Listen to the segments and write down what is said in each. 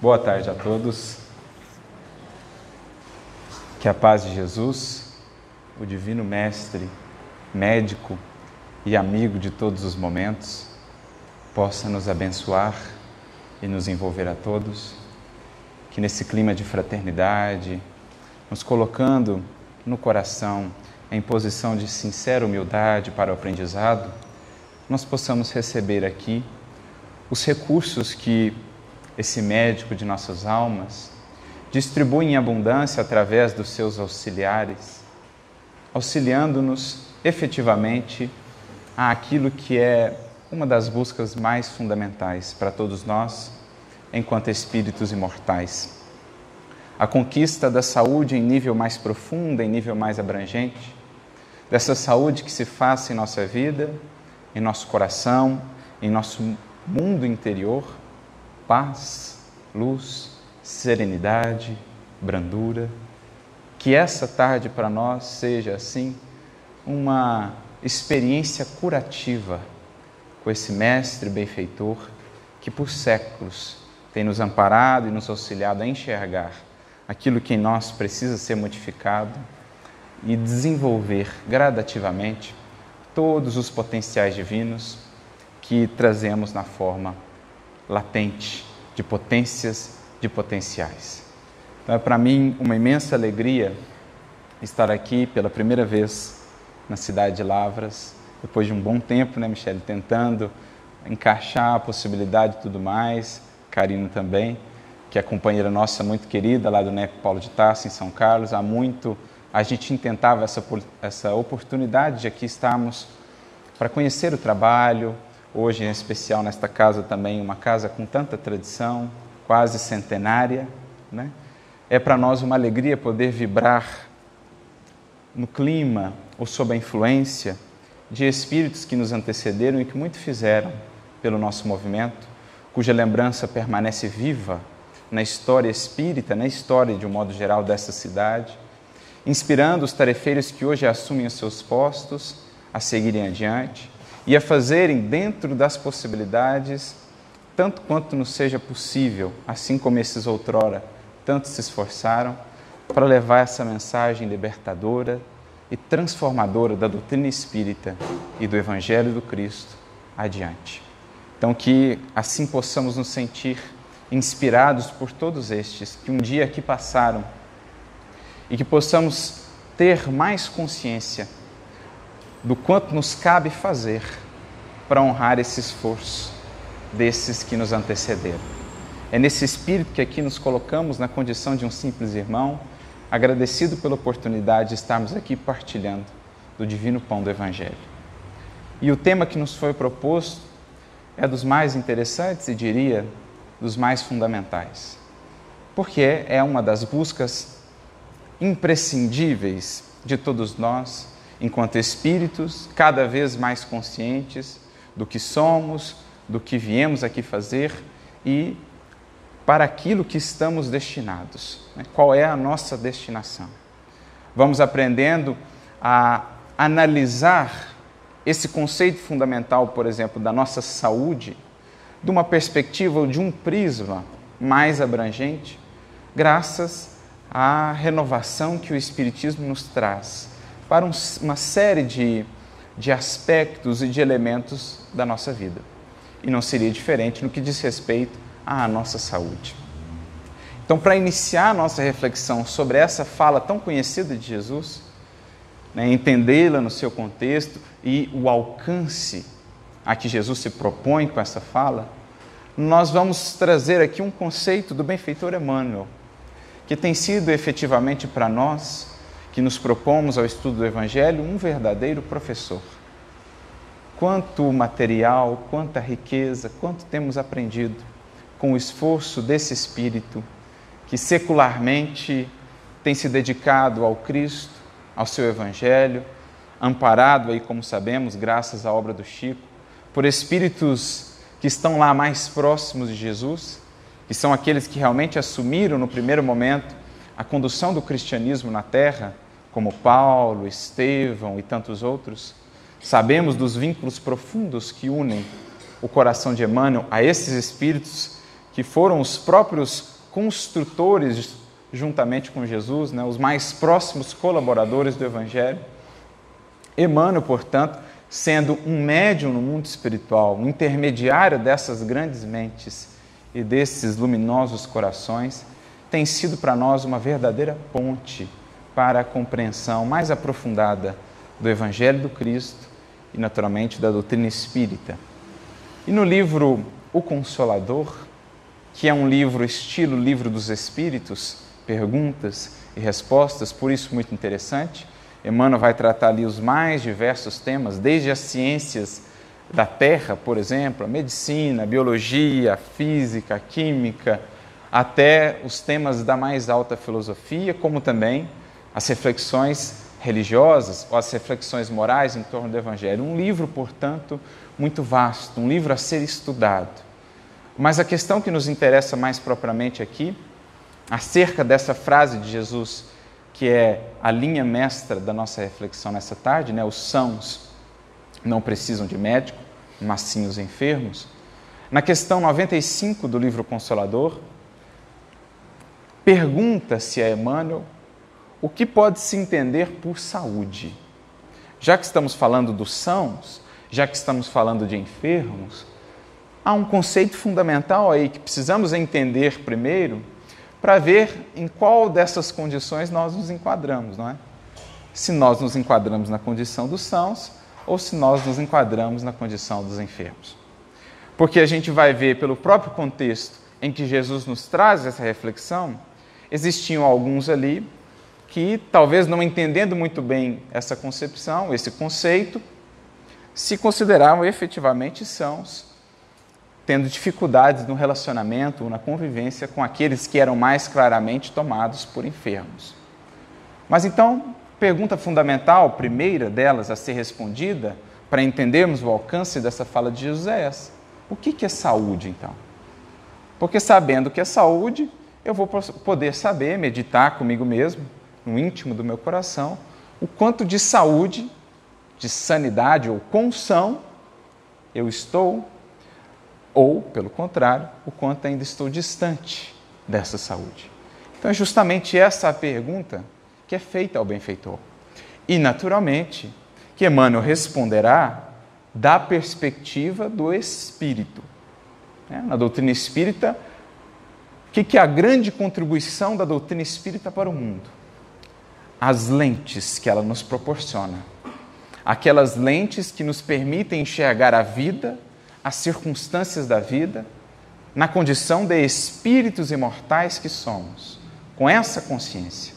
Boa tarde a todos. Que a paz de Jesus, o Divino Mestre, médico e amigo de todos os momentos, possa nos abençoar e nos envolver a todos. Que nesse clima de fraternidade, nos colocando no coração em posição de sincera humildade para o aprendizado, nós possamos receber aqui os recursos que esse médico de nossas almas distribui em abundância através dos seus auxiliares, auxiliando-nos efetivamente àquilo que é uma das buscas mais fundamentais para todos nós, enquanto espíritos imortais. A conquista da saúde em nível mais profundo, em nível mais abrangente, dessa saúde que se faça em nossa vida, em nosso coração, em nosso mundo interior, paz, luz, serenidade, brandura. Que essa tarde para nós seja assim uma experiência curativa com esse mestre benfeitor que por séculos tem nos amparado e nos auxiliado a enxergar aquilo que em nós precisa ser modificado e desenvolver gradativamente todos os potenciais divinos que trazemos na forma latente de potências de potenciais. Então é para mim uma imensa alegria estar aqui pela primeira vez na cidade de Lavras, depois de um bom tempo, né, Michele, tentando encaixar a possibilidade e tudo mais, Karina também, que é companheira nossa muito querida lá do NEP Paulo de Tarso, em São Carlos, há muito a gente intentava essa, essa oportunidade de aqui estarmos para conhecer o trabalho, hoje em especial nesta casa também, uma casa com tanta tradição, quase centenária, né? É para nós uma alegria poder vibrar no clima ou sob a influência de espíritos que nos antecederam e que muito fizeram pelo nosso movimento, cuja lembrança permanece viva na história espírita, na história de um modo geral dessa cidade, inspirando os tarefeiros que hoje assumem os seus postos a seguirem adiante e a fazerem dentro das possibilidades tanto quanto nos seja possível, assim como esses outrora tanto se esforçaram para levar essa mensagem libertadora e transformadora da doutrina espírita e do Evangelho do Cristo adiante. Então, que assim possamos nos sentir inspirados por todos estes que um dia aqui passaram e que possamos ter mais consciência do quanto nos cabe fazer para honrar esse esforço desses que nos antecederam. É nesse espírito que aqui nos colocamos na condição de um simples irmão, agradecido pela oportunidade de estarmos aqui partilhando do divino pão do Evangelho. E o tema que nos foi proposto é dos mais interessantes e diria dos mais fundamentais, porque é uma das buscas imprescindíveis de todos nós, enquanto espíritos cada vez mais conscientes do que somos, do que viemos aqui fazer e para aquilo que estamos destinados. Né? Qual é a nossa destinação? Vamos aprendendo a analisar esse conceito fundamental, por exemplo, da nossa saúde, de uma perspectiva ou de um prisma mais abrangente, graças a renovação que o Espiritismo nos traz para um, uma série de, de aspectos e de elementos da nossa vida. E não seria diferente no que diz respeito à nossa saúde. Então, para iniciar a nossa reflexão sobre essa fala tão conhecida de Jesus, né, entendê-la no seu contexto e o alcance a que Jesus se propõe com essa fala, nós vamos trazer aqui um conceito do benfeitor Emmanuel, que tem sido efetivamente para nós, que nos propomos ao estudo do Evangelho, um verdadeiro professor. Quanto material, quanta riqueza, quanto temos aprendido com o esforço desse Espírito que secularmente tem se dedicado ao Cristo, ao seu Evangelho, amparado aí, como sabemos, graças à obra do Chico, por espíritos que estão lá mais próximos de Jesus que são aqueles que realmente assumiram no primeiro momento a condução do cristianismo na terra, como Paulo, Estevão e tantos outros, sabemos dos vínculos profundos que unem o coração de Emmanuel a esses espíritos que foram os próprios construtores, juntamente com Jesus, né, os mais próximos colaboradores do Evangelho. Emmanuel, portanto, sendo um médium no mundo espiritual, um intermediário dessas grandes mentes e desses luminosos corações, tem sido para nós uma verdadeira ponte para a compreensão mais aprofundada do Evangelho do Cristo e, naturalmente, da doutrina espírita. E no livro O Consolador, que é um livro estilo Livro dos Espíritos, perguntas e respostas, por isso muito interessante. Emmanuel vai tratar ali os mais diversos temas, desde as ciências da Terra, por exemplo, a medicina, a biologia, a física, a química, até os temas da mais alta filosofia, como também as reflexões religiosas ou as reflexões morais em torno do Evangelho. Um livro, portanto, muito vasto, um livro a ser estudado. Mas a questão que nos interessa mais propriamente aqui, acerca dessa frase de Jesus, que é a linha mestra da nossa reflexão nessa tarde, né? os sãos não precisam de médico, mas sim os enfermos. Na questão 95 do livro Consolador, pergunta-se a Emmanuel o que pode se entender por saúde. Já que estamos falando dos sãos, já que estamos falando de enfermos, há um conceito fundamental aí que precisamos entender primeiro para ver em qual dessas condições nós nos enquadramos, não é? Se nós nos enquadramos na condição dos sãos ou se nós nos enquadramos na condição dos enfermos. Porque a gente vai ver pelo próprio contexto em que Jesus nos traz essa reflexão, existiam alguns ali que, talvez não entendendo muito bem essa concepção, esse conceito, se consideravam efetivamente sãos tendo dificuldades no relacionamento ou na convivência com aqueles que eram mais claramente tomados por enfermos. Mas então, pergunta fundamental, primeira delas a ser respondida, para entendermos o alcance dessa fala de Jesus é essa: o que é saúde então? Porque sabendo que é saúde, eu vou poder saber, meditar comigo mesmo, no íntimo do meu coração, o quanto de saúde, de sanidade ou são eu estou ou, pelo contrário, o quanto ainda estou distante dessa saúde. Então é justamente essa a pergunta que é feita ao benfeitor. E, naturalmente, que Emmanuel responderá da perspectiva do espírito. Né? Na doutrina espírita, o que é a grande contribuição da doutrina espírita para o mundo? As lentes que ela nos proporciona. Aquelas lentes que nos permitem enxergar a vida as circunstâncias da vida, na condição de espíritos imortais que somos, com essa consciência.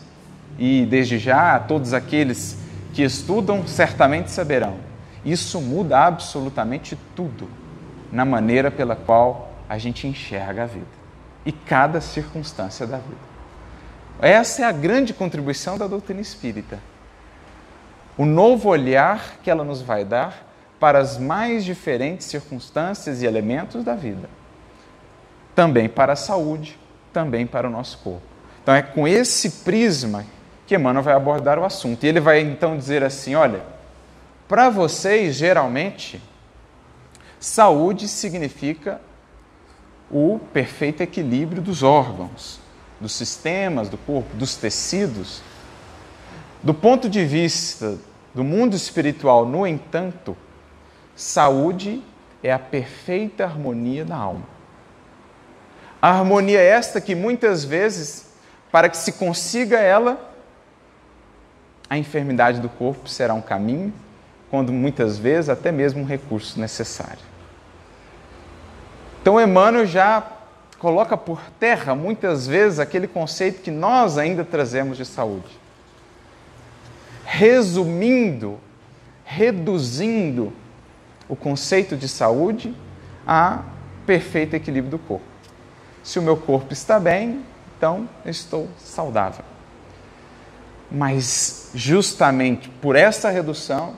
E desde já, todos aqueles que estudam certamente saberão, isso muda absolutamente tudo na maneira pela qual a gente enxerga a vida e cada circunstância da vida. Essa é a grande contribuição da doutrina espírita. O novo olhar que ela nos vai dar para as mais diferentes circunstâncias e elementos da vida. Também para a saúde, também para o nosso corpo. Então é com esse prisma que Emmanuel vai abordar o assunto. E ele vai então dizer assim: olha, para vocês, geralmente, saúde significa o perfeito equilíbrio dos órgãos, dos sistemas do corpo, dos tecidos. Do ponto de vista do mundo espiritual, no entanto, Saúde é a perfeita harmonia da alma. A harmonia é esta que muitas vezes, para que se consiga ela, a enfermidade do corpo será um caminho, quando muitas vezes até mesmo um recurso necessário. Então Emmanuel já coloca por terra muitas vezes aquele conceito que nós ainda trazemos de saúde. Resumindo, reduzindo o conceito de saúde a perfeito equilíbrio do corpo. Se o meu corpo está bem, então eu estou saudável. Mas justamente por essa redução,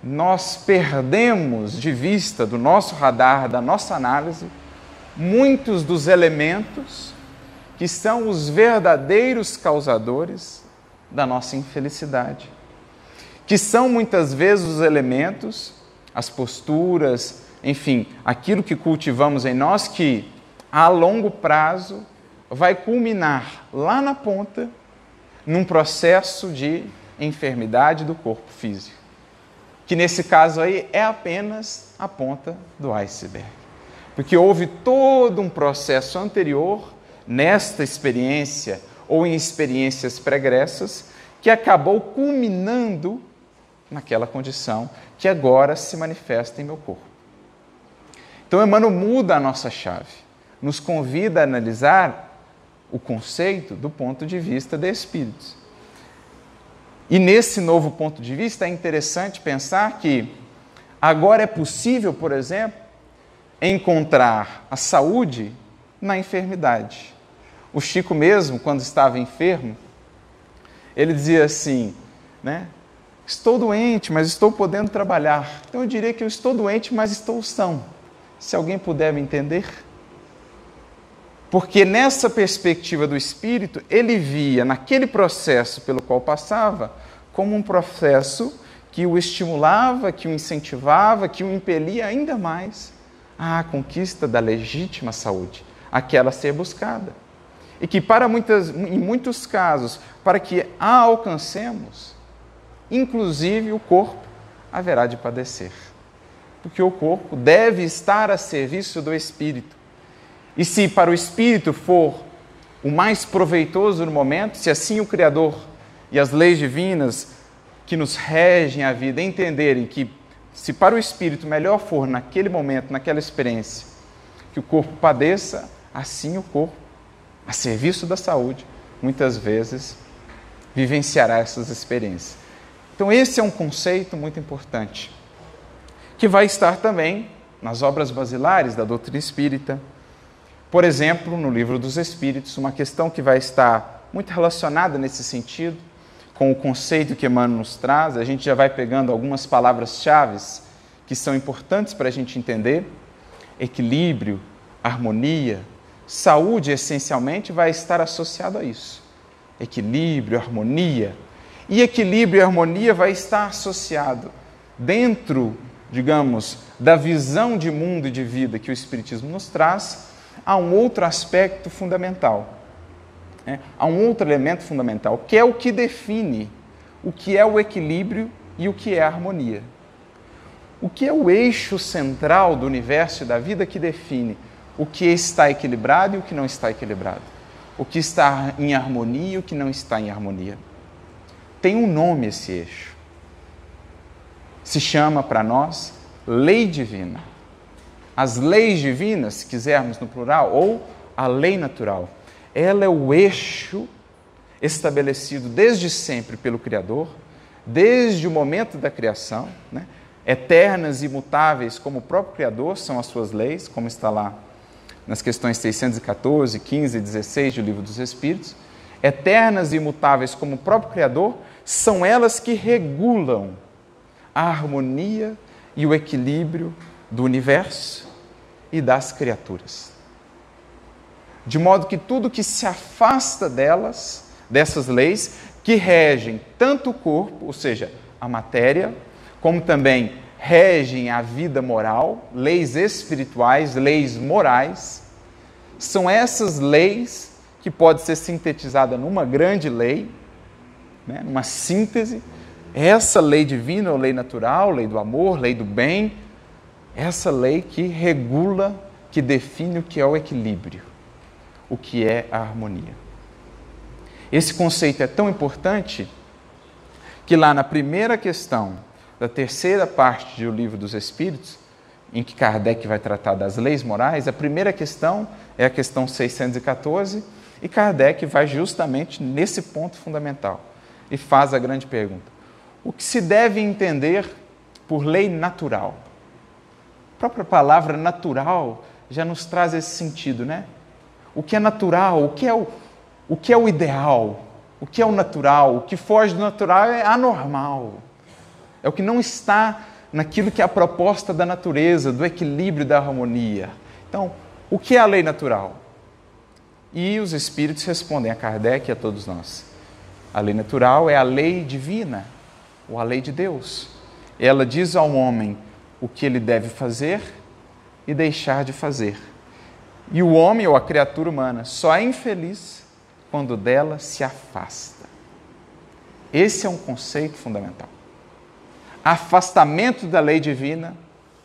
nós perdemos de vista do nosso radar, da nossa análise, muitos dos elementos que são os verdadeiros causadores da nossa infelicidade, que são muitas vezes os elementos as posturas, enfim, aquilo que cultivamos em nós que a longo prazo, vai culminar lá na ponta num processo de enfermidade do corpo físico. Que nesse caso aí é apenas a ponta do iceberg. Porque houve todo um processo anterior nesta experiência ou em experiências pregressas que acabou culminando naquela condição que agora se manifesta em meu corpo. Então, Emmanuel muda a nossa chave, nos convida a analisar o conceito do ponto de vista de espíritos. E nesse novo ponto de vista é interessante pensar que agora é possível, por exemplo, encontrar a saúde na enfermidade. O Chico mesmo, quando estava enfermo, ele dizia assim, né? Estou doente, mas estou podendo trabalhar. Então eu diria que eu estou doente, mas estou são. Se alguém puder me entender. Porque nessa perspectiva do espírito, ele via naquele processo pelo qual passava como um processo que o estimulava, que o incentivava, que o impelia ainda mais à conquista da legítima saúde, aquela a ser buscada. E que para muitas, em muitos casos, para que a alcancemos, inclusive o corpo haverá de padecer. Porque o corpo deve estar a serviço do espírito. E se para o espírito for o mais proveitoso no momento, se assim o Criador e as leis divinas que nos regem a vida entenderem que, se para o espírito melhor for naquele momento, naquela experiência, que o corpo padeça, assim o corpo, a serviço da saúde, muitas vezes vivenciará essas experiências. Então, esse é um conceito muito importante, que vai estar também nas obras basilares da doutrina espírita. Por exemplo, no Livro dos Espíritos, uma questão que vai estar muito relacionada nesse sentido, com o conceito que Emmanuel nos traz, a gente já vai pegando algumas palavras-chave que são importantes para a gente entender: equilíbrio, harmonia, saúde, essencialmente, vai estar associado a isso. Equilíbrio, harmonia, e equilíbrio e harmonia vai estar associado dentro, digamos, da visão de mundo e de vida que o Espiritismo nos traz, a um outro aspecto fundamental. Né? A um outro elemento fundamental, que é o que define o que é o equilíbrio e o que é a harmonia. O que é o eixo central do universo e da vida que define o que está equilibrado e o que não está equilibrado? O que está em harmonia e o que não está em harmonia? tem um nome esse eixo. Se chama para nós lei divina. As leis divinas, se quisermos no plural, ou a lei natural, ela é o eixo estabelecido desde sempre pelo Criador, desde o momento da criação, né? eternas e imutáveis como o próprio Criador são as suas leis, como está lá nas questões 614, 15 e 16 do Livro dos Espíritos, eternas e imutáveis como o próprio Criador, são elas que regulam a harmonia e o equilíbrio do universo e das criaturas. De modo que tudo que se afasta delas, dessas leis, que regem tanto o corpo, ou seja, a matéria, como também regem a vida moral, leis espirituais, leis morais, são essas leis que pode ser sintetizada numa grande lei, né, numa síntese, essa lei divina ou lei natural, lei do amor, lei do bem, essa lei que regula, que define o que é o equilíbrio, o que é a harmonia. Esse conceito é tão importante que lá na primeira questão da terceira parte do Livro dos Espíritos, em que Kardec vai tratar das leis morais, a primeira questão é a questão 614 e Kardec vai justamente nesse ponto fundamental e faz a grande pergunta: o que se deve entender por lei natural? A própria palavra natural já nos traz esse sentido, né? O que é natural, o que é o, o, que é o ideal, o que é o natural, o que foge do natural é anormal. É o que não está naquilo que é a proposta da natureza, do equilíbrio, da harmonia. Então, o que é a lei natural? E os espíritos respondem a Kardec e a todos nós. A lei natural é a lei divina, ou a lei de Deus. Ela diz ao homem o que ele deve fazer e deixar de fazer. E o homem ou a criatura humana só é infeliz quando dela se afasta. Esse é um conceito fundamental. Afastamento da lei divina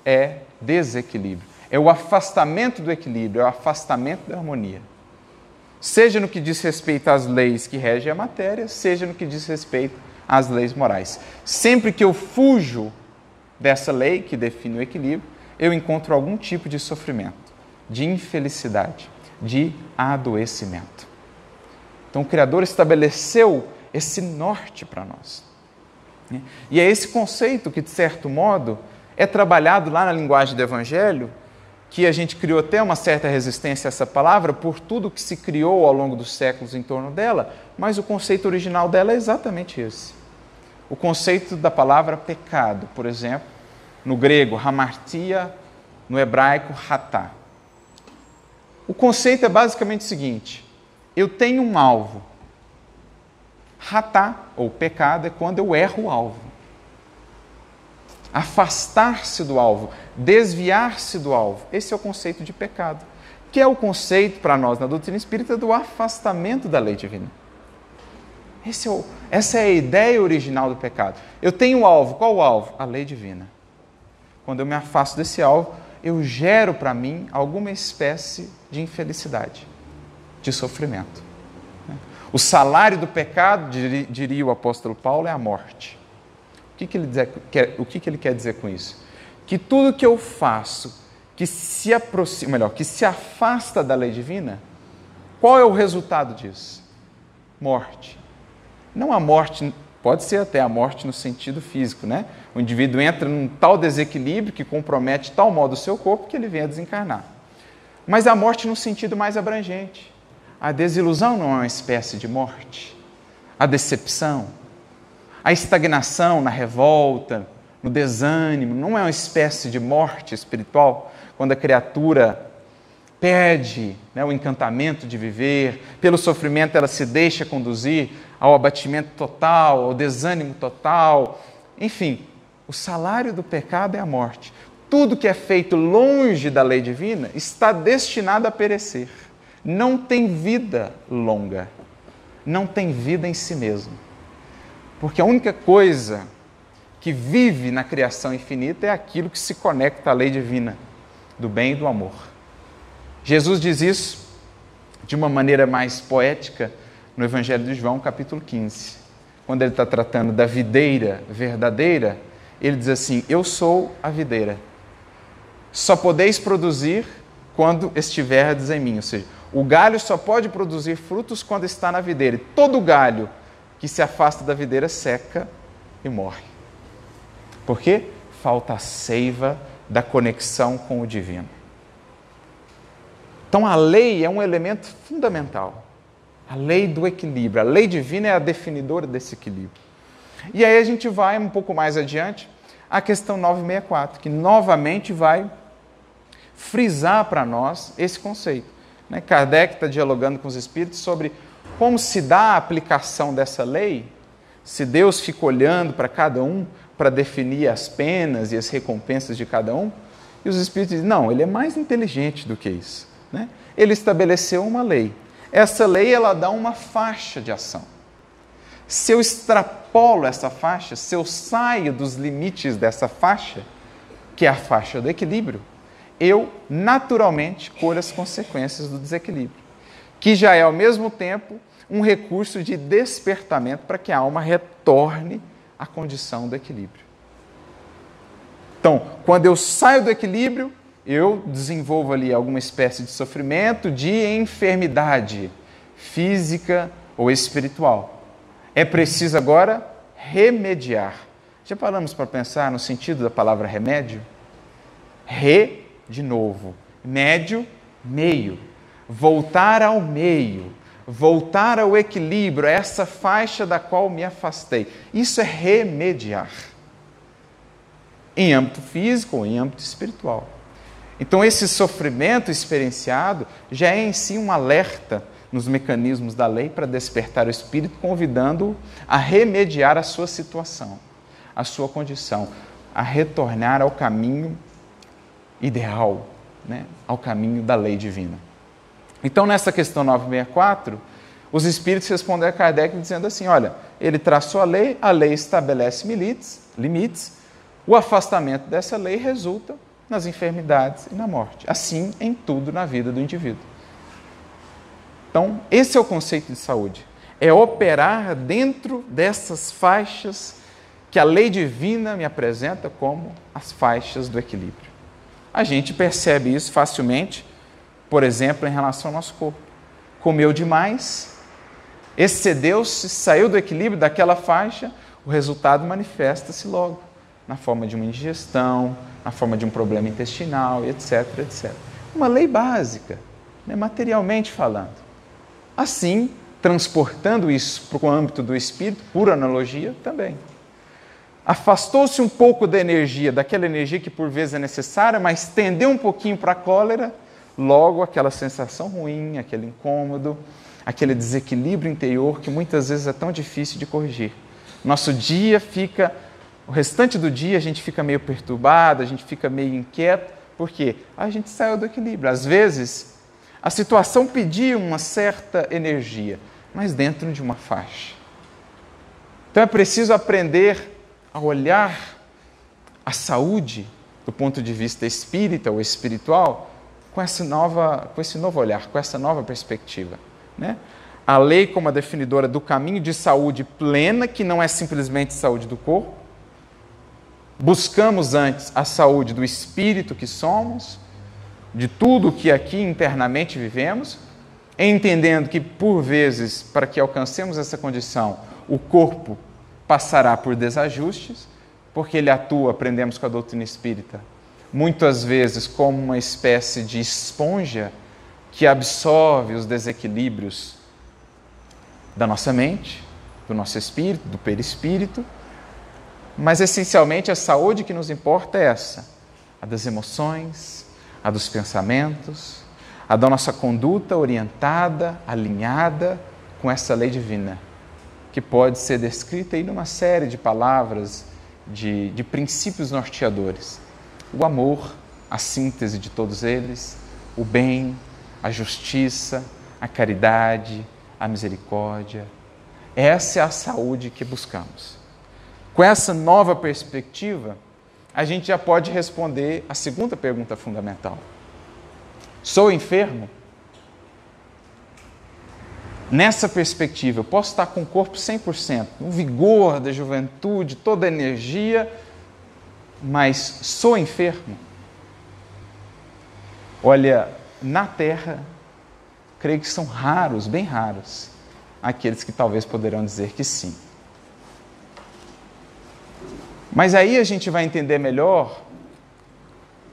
é desequilíbrio. É o afastamento do equilíbrio, é o afastamento da harmonia. Seja no que diz respeito às leis que regem a matéria, seja no que diz respeito às leis morais. Sempre que eu fujo dessa lei que define o equilíbrio, eu encontro algum tipo de sofrimento, de infelicidade, de adoecimento. Então o Criador estabeleceu esse norte para nós. E é esse conceito que, de certo modo, é trabalhado lá na linguagem do Evangelho, que a gente criou até uma certa resistência a essa palavra por tudo que se criou ao longo dos séculos em torno dela, mas o conceito original dela é exatamente esse. O conceito da palavra pecado, por exemplo, no grego, hamartia, no hebraico, hatá. O conceito é basicamente o seguinte: eu tenho um alvo. Hatá, ou pecado, é quando eu erro o alvo. Afastar-se do alvo, desviar-se do alvo. Esse é o conceito de pecado, que é o conceito para nós na doutrina espírita do afastamento da lei divina. É o, essa é a ideia original do pecado. Eu tenho um alvo. Qual o alvo? A lei divina. Quando eu me afasto desse alvo, eu gero para mim alguma espécie de infelicidade, de sofrimento. O salário do pecado, diria o apóstolo Paulo, é a morte. O que, que, ele, quer, o que, que ele quer dizer com isso? Que tudo que eu faço que se aproxima, melhor, que se afasta da lei divina, qual é o resultado disso? Morte. Não a morte, pode ser até a morte no sentido físico, né? O indivíduo entra num tal desequilíbrio que compromete tal modo o seu corpo que ele vem a desencarnar. Mas a morte no sentido mais abrangente. A desilusão não é uma espécie de morte. A decepção, a estagnação na revolta, no desânimo, não é uma espécie de morte espiritual quando a criatura perde né, o encantamento de viver, pelo sofrimento ela se deixa conduzir ao abatimento total, ao desânimo total. Enfim, o salário do pecado é a morte. Tudo que é feito longe da lei divina está destinado a perecer. Não tem vida longa. Não tem vida em si mesmo. Porque a única coisa que vive na criação infinita é aquilo que se conecta à lei divina, do bem e do amor. Jesus diz isso de uma maneira mais poética no Evangelho de João, capítulo 15. Quando ele está tratando da videira verdadeira, ele diz assim: Eu sou a videira. Só podeis produzir quando estiverdes em mim. Ou seja, o galho só pode produzir frutos quando está na videira. E todo galho que se afasta da videira seca e morre. Por quê? Falta a seiva da conexão com o divino. Então a lei é um elemento fundamental. A lei do equilíbrio. A lei divina é a definidora desse equilíbrio. E aí a gente vai um pouco mais adiante a questão 964, que novamente vai frisar para nós esse conceito. Né? Kardec está dialogando com os espíritos sobre como se dá a aplicação dessa lei, se Deus fica olhando para cada um para definir as penas e as recompensas de cada um, e os espíritos dizem: não, ele é mais inteligente do que isso. Né? Ele estabeleceu uma lei. Essa lei ela dá uma faixa de ação. Se eu extrapolo essa faixa, se eu saio dos limites dessa faixa, que é a faixa do equilíbrio, eu naturalmente colho as consequências do desequilíbrio, que já é ao mesmo tempo um recurso de despertamento para que a alma retorne à condição do equilíbrio. Então, quando eu saio do equilíbrio, eu desenvolvo ali alguma espécie de sofrimento, de enfermidade física ou espiritual. É preciso agora remediar. Já paramos para pensar no sentido da palavra remédio? Re, de novo. Médio, meio. Voltar ao meio. Voltar ao equilíbrio, a essa faixa da qual me afastei. Isso é remediar. Em âmbito físico ou em âmbito espiritual. Então, esse sofrimento experienciado já é em si um alerta nos mecanismos da lei para despertar o espírito, convidando-o a remediar a sua situação, a sua condição, a retornar ao caminho ideal, né? ao caminho da lei divina. Então, nessa questão 964, os espíritos respondem a Kardec dizendo assim: olha, ele traçou a lei, a lei estabelece limites, limites, o afastamento dessa lei resulta nas enfermidades e na morte. Assim em tudo na vida do indivíduo. Então, esse é o conceito de saúde. É operar dentro dessas faixas que a lei divina me apresenta como as faixas do equilíbrio. A gente percebe isso facilmente, por exemplo, em relação ao nosso corpo. Comeu demais, excedeu-se, saiu do equilíbrio daquela faixa, o resultado manifesta-se logo na forma de uma indigestão, na forma de um problema intestinal, etc, etc. Uma lei básica, né, materialmente falando. Assim, transportando isso para o âmbito do espírito, por analogia, também. Afastou-se um pouco da energia, daquela energia que por vezes é necessária, mas tendeu um pouquinho para a cólera, logo aquela sensação ruim, aquele incômodo, aquele desequilíbrio interior que muitas vezes é tão difícil de corrigir. Nosso dia fica, o restante do dia a gente fica meio perturbado, a gente fica meio inquieto, porque a gente saiu do equilíbrio. Às vezes, a situação pedia uma certa energia, mas dentro de uma faixa. Então é preciso aprender a olhar a saúde do ponto de vista espírita ou espiritual com, essa nova, com esse novo olhar, com essa nova perspectiva. Né? A lei como a definidora do caminho de saúde plena, que não é simplesmente saúde do corpo. Buscamos antes a saúde do espírito que somos, de tudo que aqui internamente vivemos, entendendo que, por vezes, para que alcancemos essa condição, o corpo passará por desajustes, porque ele atua, aprendemos com a doutrina espírita, muitas vezes como uma espécie de esponja que absorve os desequilíbrios da nossa mente, do nosso espírito, do perispírito, mas essencialmente a saúde que nos importa é essa: a das emoções, a dos pensamentos, a da nossa conduta orientada, alinhada com essa lei divina, que pode ser descrita em uma série de palavras, de, de princípios norteadores: o amor, a síntese de todos eles, o bem, a justiça, a caridade, a misericórdia. Essa é a saúde que buscamos. Com essa nova perspectiva, a gente já pode responder a segunda pergunta fundamental: Sou enfermo? Nessa perspectiva, eu posso estar com o corpo 100%, o vigor da juventude, toda a energia, mas sou enfermo? Olha, na Terra, creio que são raros, bem raros, aqueles que talvez poderão dizer que sim. Mas aí a gente vai entender melhor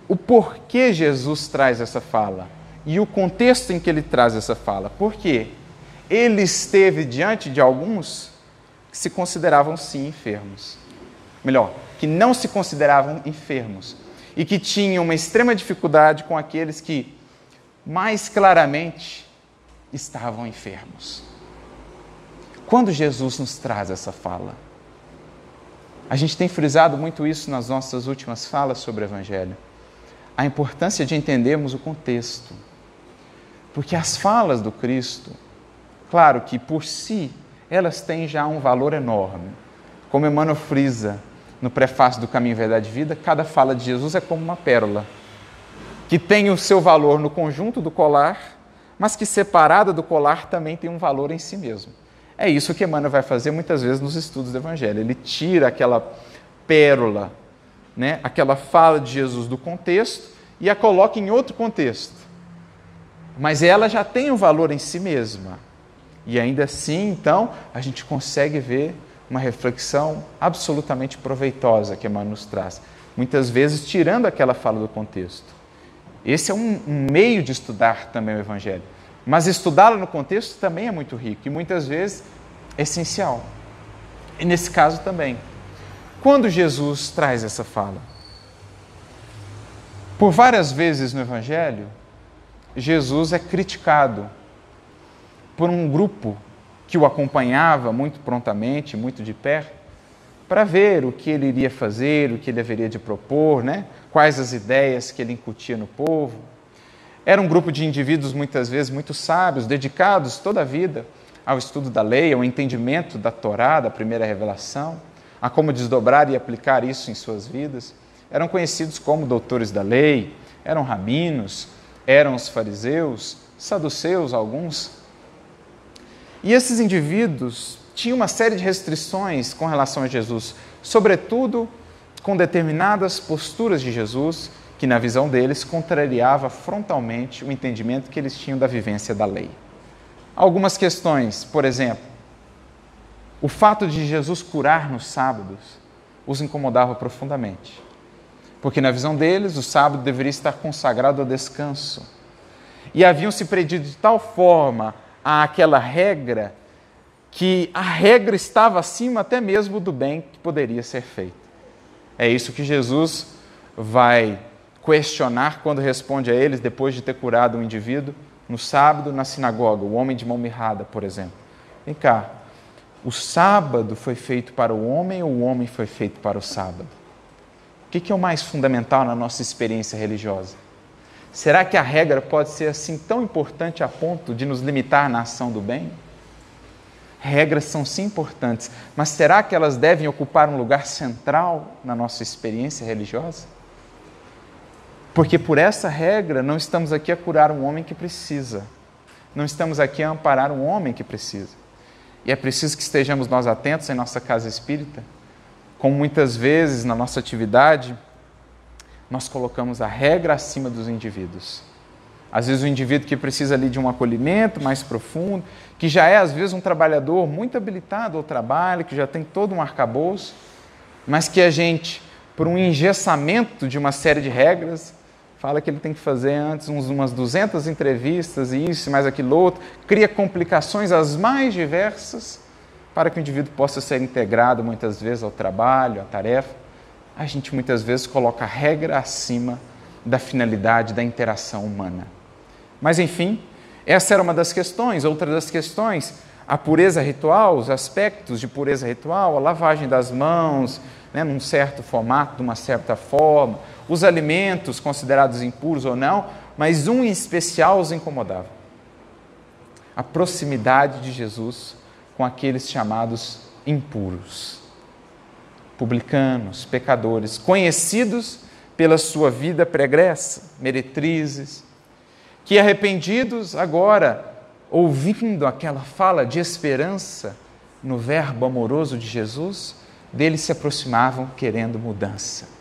o porquê Jesus traz essa fala e o contexto em que ele traz essa fala. Por quê? Ele esteve diante de alguns que se consideravam sim enfermos. Melhor, que não se consideravam enfermos e que tinham uma extrema dificuldade com aqueles que mais claramente estavam enfermos. Quando Jesus nos traz essa fala, a gente tem frisado muito isso nas nossas últimas falas sobre o Evangelho, a importância de entendermos o contexto. Porque as falas do Cristo, claro que por si, elas têm já um valor enorme. Como Emmanuel frisa no prefácio do Caminho, Verdade e Vida, cada fala de Jesus é como uma pérola que tem o seu valor no conjunto do colar, mas que separada do colar também tem um valor em si mesmo. É isso que Emmanuel vai fazer muitas vezes nos estudos do Evangelho. Ele tira aquela pérola, né, aquela fala de Jesus do contexto e a coloca em outro contexto. Mas ela já tem um valor em si mesma. E ainda assim, então, a gente consegue ver uma reflexão absolutamente proveitosa que Emmanuel nos traz. Muitas vezes tirando aquela fala do contexto. Esse é um, um meio de estudar também o Evangelho. Mas estudá-lo no contexto também é muito rico e muitas vezes essencial. E nesse caso também. Quando Jesus traz essa fala? Por várias vezes no Evangelho, Jesus é criticado por um grupo que o acompanhava muito prontamente, muito de perto, para ver o que ele iria fazer, o que ele haveria de propor, né? quais as ideias que ele incutia no povo. Era um grupo de indivíduos muitas vezes muito sábios, dedicados toda a vida ao estudo da lei, ao entendimento da Torá, da primeira revelação, a como desdobrar e aplicar isso em suas vidas. Eram conhecidos como doutores da lei, eram rabinos, eram os fariseus, saduceus, alguns. E esses indivíduos tinham uma série de restrições com relação a Jesus, sobretudo com determinadas posturas de Jesus que, na visão deles, contrariava frontalmente o entendimento que eles tinham da vivência da lei. Algumas questões, por exemplo, o fato de Jesus curar nos sábados os incomodava profundamente, porque, na visão deles, o sábado deveria estar consagrado ao descanso. E haviam se prendido de tal forma àquela regra que a regra estava acima até mesmo do bem que poderia ser feito. É isso que Jesus vai questionar quando responde a eles, depois de ter curado um indivíduo, no sábado na sinagoga, o homem de mão mirrada, por exemplo. Vem cá, o sábado foi feito para o homem ou o homem foi feito para o sábado? O que é o mais fundamental na nossa experiência religiosa? Será que a regra pode ser assim tão importante a ponto de nos limitar na ação do bem? Regras são sim importantes, mas será que elas devem ocupar um lugar central na nossa experiência religiosa? Porque por essa regra não estamos aqui a curar um homem que precisa, não estamos aqui a amparar um homem que precisa. E é preciso que estejamos nós atentos em nossa casa espírita, como muitas vezes na nossa atividade, nós colocamos a regra acima dos indivíduos. Às vezes o indivíduo que precisa ali de um acolhimento mais profundo, que já é às vezes um trabalhador muito habilitado ao trabalho, que já tem todo um arcabouço, mas que a gente, por um engessamento de uma série de regras, fala que ele tem que fazer antes uns, umas 200 entrevistas e isso, mais aquilo outro, cria complicações as mais diversas para que o indivíduo possa ser integrado muitas vezes ao trabalho, à tarefa. A gente muitas vezes coloca a regra acima da finalidade da interação humana. Mas enfim, essa era uma das questões. Outra das questões, a pureza ritual, os aspectos de pureza ritual, a lavagem das mãos, né, num certo formato, de uma certa forma, os alimentos considerados impuros ou não, mas um em especial os incomodava: a proximidade de Jesus com aqueles chamados impuros, publicanos, pecadores, conhecidos pela sua vida pregressa, meretrizes, que arrependidos agora, ouvindo aquela fala de esperança no verbo amoroso de Jesus, deles se aproximavam querendo mudança.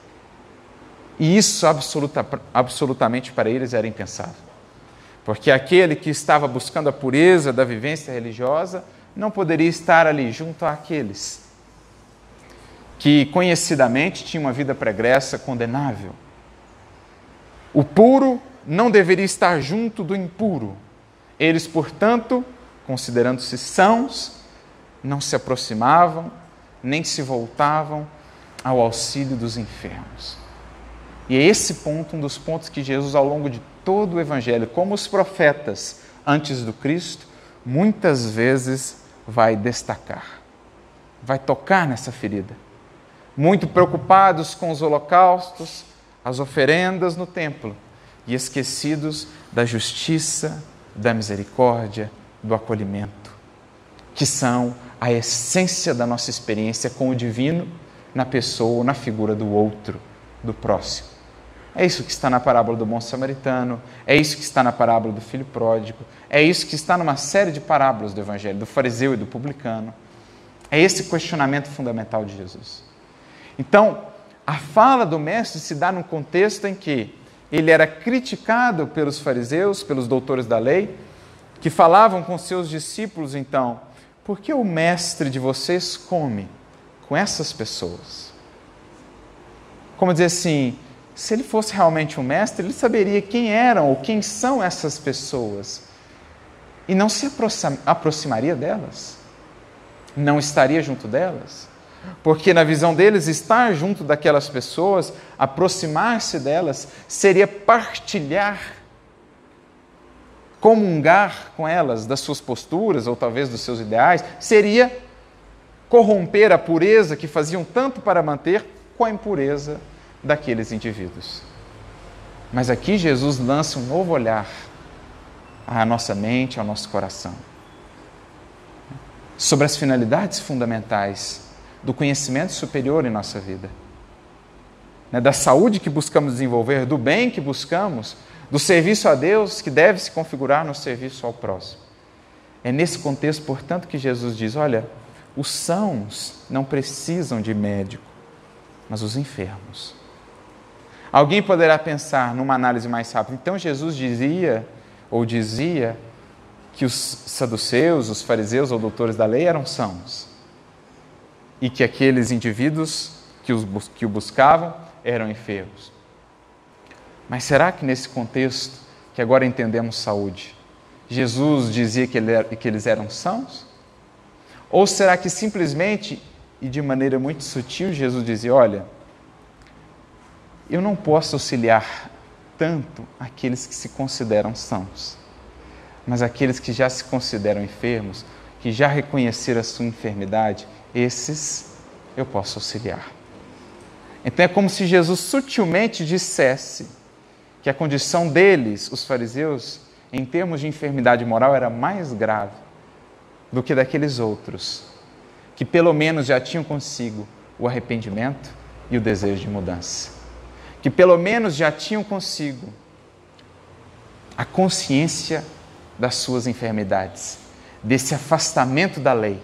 E isso absoluta, absolutamente para eles era impensável. Porque aquele que estava buscando a pureza da vivência religiosa não poderia estar ali junto àqueles que conhecidamente tinham uma vida pregressa condenável. O puro não deveria estar junto do impuro. Eles, portanto, considerando-se sãos, não se aproximavam, nem se voltavam ao auxílio dos enfermos. E é esse ponto um dos pontos que Jesus, ao longo de todo o Evangelho, como os profetas antes do Cristo, muitas vezes vai destacar, vai tocar nessa ferida. Muito preocupados com os holocaustos, as oferendas no templo, e esquecidos da justiça, da misericórdia, do acolhimento, que são a essência da nossa experiência com o divino na pessoa, na figura do outro, do próximo. É isso que está na parábola do bom samaritano, é isso que está na parábola do filho pródigo, é isso que está numa série de parábolas do evangelho, do fariseu e do publicano. É esse questionamento fundamental de Jesus. Então, a fala do mestre se dá num contexto em que ele era criticado pelos fariseus, pelos doutores da lei, que falavam com seus discípulos, então, por que o mestre de vocês come com essas pessoas? Como dizer assim, se ele fosse realmente um mestre, ele saberia quem eram ou quem são essas pessoas e não se aproximaria delas, não estaria junto delas. Porque, na visão deles, estar junto daquelas pessoas, aproximar-se delas, seria partilhar, comungar com elas das suas posturas ou talvez dos seus ideais, seria corromper a pureza que faziam tanto para manter com a impureza daqueles indivíduos. Mas aqui Jesus lança um novo olhar à nossa mente, ao nosso coração. Sobre as finalidades fundamentais do conhecimento superior em nossa vida. Né, da saúde que buscamos desenvolver, do bem que buscamos, do serviço a Deus que deve se configurar no serviço ao próximo. É nesse contexto, portanto, que Jesus diz: olha, os sãos não precisam de médico, mas os enfermos. Alguém poderá pensar numa análise mais rápida. Então Jesus dizia ou dizia que os saduceus, os fariseus ou doutores da lei eram sãos e que aqueles indivíduos que, os, que o buscavam eram enfermos. Mas será que nesse contexto, que agora entendemos saúde, Jesus dizia que, ele, que eles eram sãos? Ou será que simplesmente e de maneira muito sutil Jesus dizia: Olha, eu não posso auxiliar tanto aqueles que se consideram sãos, mas aqueles que já se consideram enfermos, que já reconheceram a sua enfermidade, esses eu posso auxiliar. Então é como se Jesus sutilmente dissesse que a condição deles, os fariseus, em termos de enfermidade moral, era mais grave do que daqueles outros, que pelo menos já tinham consigo o arrependimento e o desejo de mudança, que pelo menos já tinham consigo a consciência das suas enfermidades, desse afastamento da lei,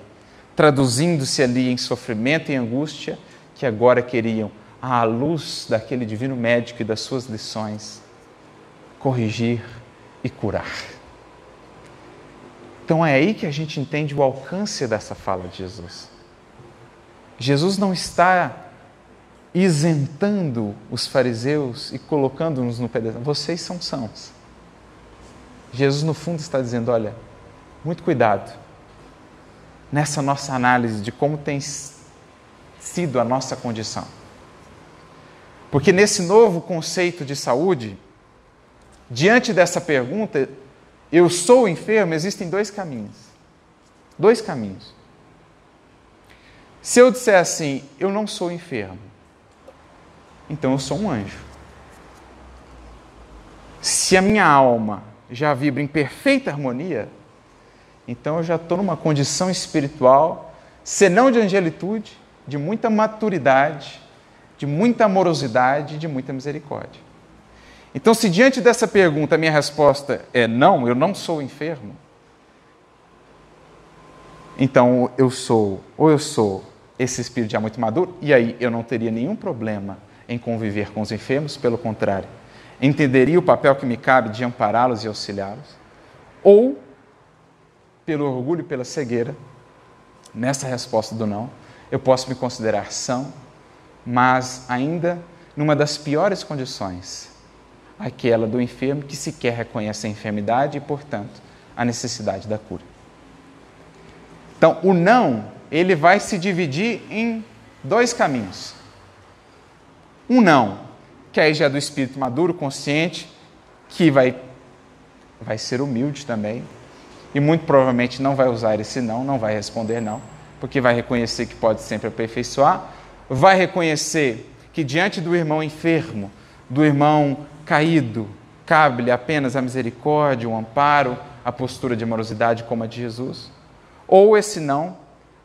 traduzindo-se ali em sofrimento e angústia, que agora queriam, à luz daquele divino médico e das suas lições, corrigir e curar. Então é aí que a gente entende o alcance dessa fala de Jesus. Jesus não está isentando os fariseus e colocando-nos no pedestal. Vocês são sãos. Jesus, no fundo, está dizendo: olha, muito cuidado nessa nossa análise de como tem sido a nossa condição. Porque nesse novo conceito de saúde, diante dessa pergunta, eu sou enfermo, existem dois caminhos. Dois caminhos. Se eu disser assim, eu não sou enfermo, então eu sou um anjo. Se a minha alma já vibra em perfeita harmonia, então eu já estou numa condição espiritual, senão de angelitude, de muita maturidade, de muita amorosidade, de muita misericórdia. Então, se diante dessa pergunta a minha resposta é não, eu não sou enfermo, então eu sou, ou eu sou esse espírito já muito maduro, e aí eu não teria nenhum problema em conviver com os enfermos, pelo contrário, entenderia o papel que me cabe de ampará-los e auxiliá-los, ou, pelo orgulho e pela cegueira, nessa resposta do não, eu posso me considerar são, mas ainda numa das piores condições, aquela do enfermo que sequer reconhece a enfermidade e, portanto, a necessidade da cura. Então, o não, ele vai se dividir em dois caminhos. Um não, que aí já é do espírito maduro, consciente, que vai, vai ser humilde também, e muito provavelmente não vai usar esse não, não vai responder não, porque vai reconhecer que pode sempre aperfeiçoar, vai reconhecer que diante do irmão enfermo, do irmão caído, cabe-lhe apenas a misericórdia, o amparo, a postura de amorosidade como a de Jesus? Ou esse não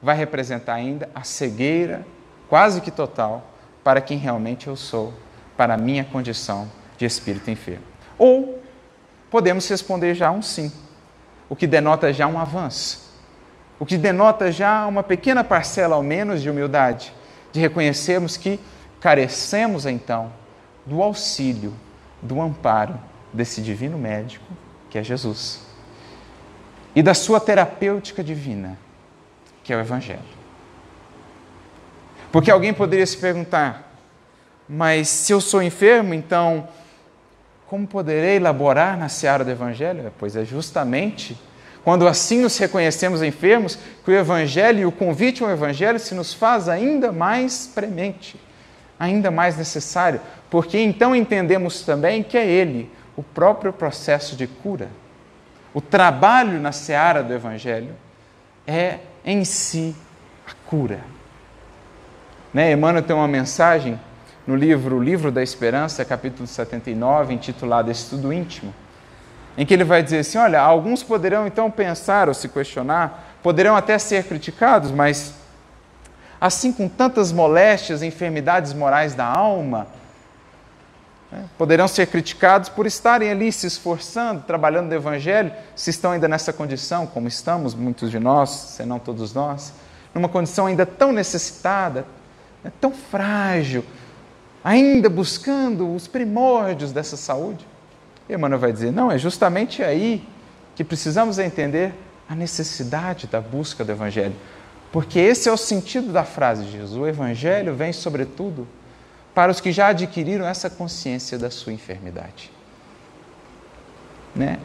vai representar ainda a cegueira quase que total para quem realmente eu sou, para a minha condição de espírito enfermo? Ou podemos responder já um sim, o que denota já um avanço, o que denota já uma pequena parcela ao menos de humildade, de reconhecermos que carecemos então do auxílio do amparo desse divino médico, que é Jesus, e da sua terapêutica divina, que é o Evangelho. Porque alguém poderia se perguntar, mas se eu sou enfermo, então como poderei elaborar na seara do Evangelho? Pois é justamente quando assim nos reconhecemos enfermos que o Evangelho e o convite ao Evangelho se nos faz ainda mais premente, ainda mais necessário, porque então entendemos também que é Ele, o próprio processo de cura. O trabalho na seara do Evangelho é em si a cura. Né? Emmanuel tem uma mensagem no livro Livro da Esperança, capítulo 79, intitulado Estudo Íntimo, em que ele vai dizer assim: olha, alguns poderão então pensar ou se questionar, poderão até ser criticados, mas assim com tantas moléstias enfermidades morais da alma, né, poderão ser criticados por estarem ali se esforçando, trabalhando no Evangelho, se estão ainda nessa condição, como estamos, muitos de nós, se não todos nós, numa condição ainda tão necessitada, né, tão frágil, ainda buscando os primórdios dessa saúde. E Emmanuel vai dizer: não, é justamente aí que precisamos entender a necessidade da busca do Evangelho. Porque esse é o sentido da frase de Jesus. O Evangelho vem, sobretudo, para os que já adquiriram essa consciência da sua enfermidade. Né?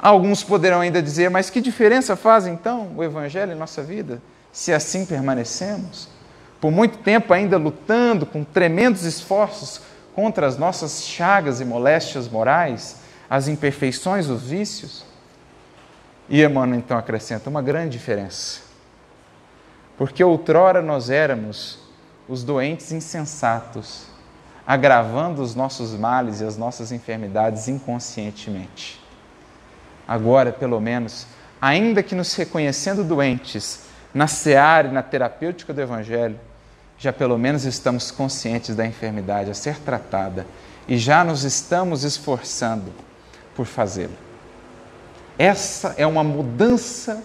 Alguns poderão ainda dizer, mas que diferença faz então o Evangelho em nossa vida, se assim permanecemos? Por muito tempo ainda lutando com tremendos esforços contra as nossas chagas e moléstias morais, as imperfeições, os vícios? E Emmanuel então acrescenta uma grande diferença. Porque outrora nós éramos os doentes insensatos, agravando os nossos males e as nossas enfermidades inconscientemente. Agora, pelo menos, ainda que nos reconhecendo doentes, na seara e na terapêutica do Evangelho, já pelo menos estamos conscientes da enfermidade a ser tratada e já nos estamos esforçando por fazê-lo. Essa é uma mudança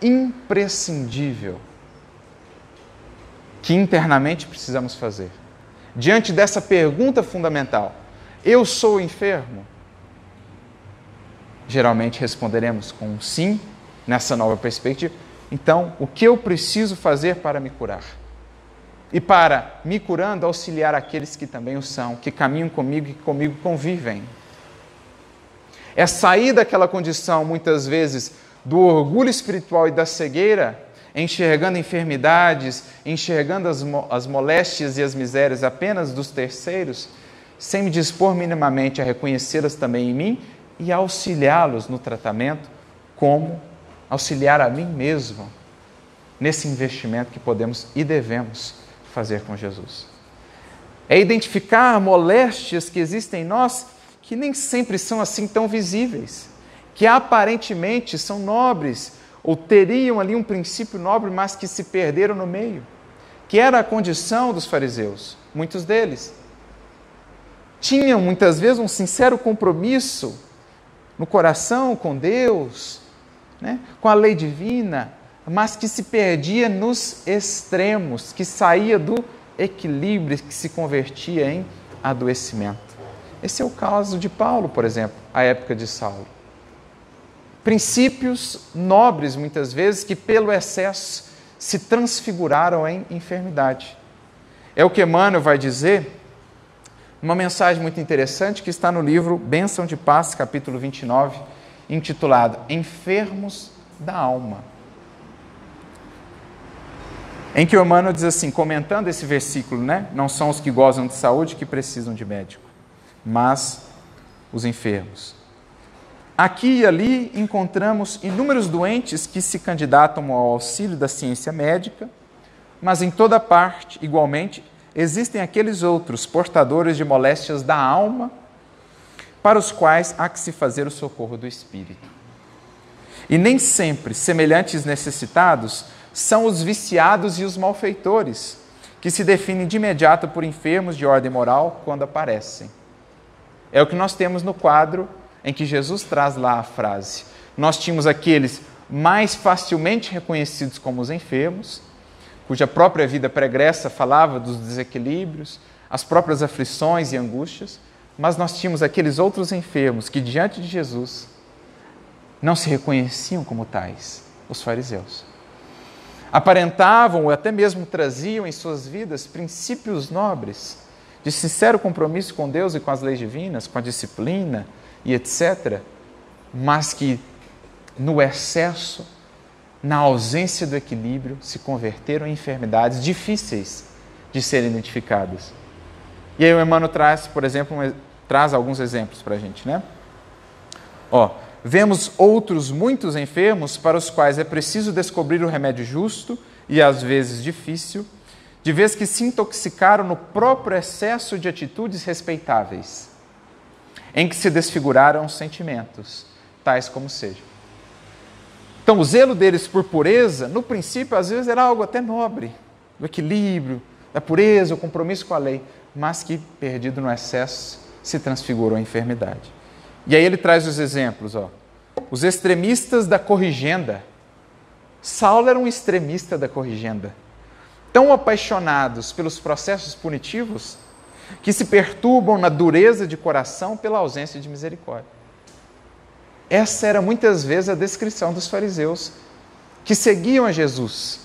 imprescindível que internamente precisamos fazer. Diante dessa pergunta fundamental, eu sou enfermo? Geralmente responderemos com um sim, nessa nova perspectiva. Então, o que eu preciso fazer para me curar? E para, me curando, auxiliar aqueles que também o são, que caminham comigo e que comigo convivem. É sair daquela condição, muitas vezes, do orgulho espiritual e da cegueira, enxergando enfermidades, enxergando as, as moléstias e as misérias apenas dos terceiros, sem me dispor minimamente a reconhecê-las também em mim e auxiliá-los no tratamento, como auxiliar a mim mesmo nesse investimento que podemos e devemos fazer com Jesus. É identificar moléstias que existem em nós que nem sempre são assim tão visíveis, que aparentemente são nobres ou teriam ali um princípio nobre, mas que se perderam no meio, que era a condição dos fariseus, muitos deles. Tinham muitas vezes um sincero compromisso no coração com Deus, né, com a lei divina, mas que se perdia nos extremos, que saía do equilíbrio, que se convertia em adoecimento. Esse é o caso de Paulo, por exemplo, a época de Saulo. Princípios nobres, muitas vezes, que pelo excesso se transfiguraram em enfermidade. É o que Emmanuel vai dizer uma mensagem muito interessante que está no livro Bênção de Paz, capítulo 29, intitulado Enfermos da Alma em que o Emmanuel diz assim, comentando esse versículo, né? Não são os que gozam de saúde que precisam de médico, mas os enfermos. Aqui e ali encontramos inúmeros doentes que se candidatam ao auxílio da ciência médica, mas em toda parte, igualmente, existem aqueles outros portadores de moléstias da alma, para os quais há que se fazer o socorro do espírito. E nem sempre semelhantes necessitados são os viciados e os malfeitores, que se definem de imediato por enfermos de ordem moral quando aparecem. É o que nós temos no quadro em que Jesus traz lá a frase. Nós tínhamos aqueles mais facilmente reconhecidos como os enfermos, cuja própria vida pregressa falava dos desequilíbrios, as próprias aflições e angústias, mas nós tínhamos aqueles outros enfermos que, diante de Jesus, não se reconheciam como tais, os fariseus aparentavam ou até mesmo traziam em suas vidas princípios nobres de sincero compromisso com Deus e com as leis divinas, com a disciplina e etc., mas que no excesso, na ausência do equilíbrio, se converteram em enfermidades difíceis de serem identificadas. E aí o Emmanuel traz, por exemplo, traz alguns exemplos para a gente, né? Ó, Vemos outros muitos enfermos para os quais é preciso descobrir o remédio justo e às vezes difícil, de vez que se intoxicaram no próprio excesso de atitudes respeitáveis, em que se desfiguraram os sentimentos, tais como sejam. Então, o zelo deles por pureza, no princípio, às vezes era algo até nobre, do equilíbrio, da pureza, o compromisso com a lei, mas que, perdido no excesso, se transfigurou em enfermidade. E aí ele traz os exemplos, ó. Os extremistas da corrigenda. Saulo era um extremista da corrigenda. Tão apaixonados pelos processos punitivos que se perturbam na dureza de coração pela ausência de misericórdia. Essa era muitas vezes a descrição dos fariseus que seguiam a Jesus,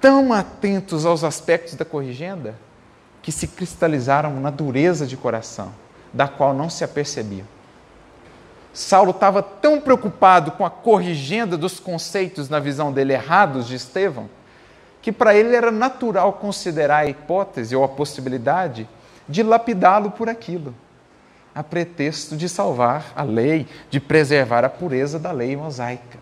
tão atentos aos aspectos da corrigenda que se cristalizaram na dureza de coração, da qual não se apercebiam. Saulo estava tão preocupado com a corrigenda dos conceitos na visão dele errados de Estevão, que para ele era natural considerar a hipótese ou a possibilidade de lapidá-lo por aquilo a pretexto de salvar a lei, de preservar a pureza da lei mosaica.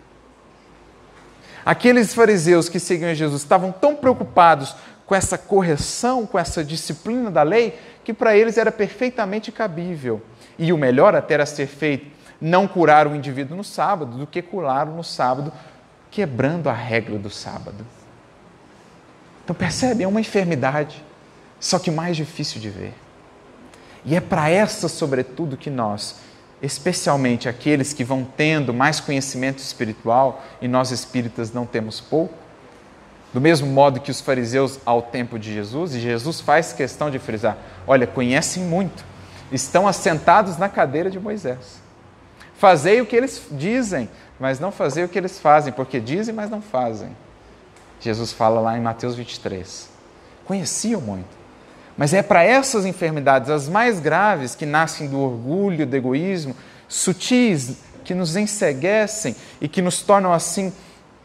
Aqueles fariseus que seguiam Jesus estavam tão preocupados com essa correção, com essa disciplina da lei, que para eles era perfeitamente cabível. E o melhor até era ser feito não curar o indivíduo no sábado, do que curá-lo no sábado, quebrando a regra do sábado. Então percebe, é uma enfermidade, só que mais difícil de ver. E é para essa, sobretudo, que nós, especialmente aqueles que vão tendo mais conhecimento espiritual, e nós espíritas não temos pouco, do mesmo modo que os fariseus ao tempo de Jesus, e Jesus faz questão de frisar: olha, conhecem muito, estão assentados na cadeira de Moisés. Fazei o que eles dizem, mas não fazei o que eles fazem, porque dizem, mas não fazem. Jesus fala lá em Mateus 23. Conheciam muito. Mas é para essas enfermidades, as mais graves, que nascem do orgulho, do egoísmo, sutis, que nos enseguecem e que nos tornam assim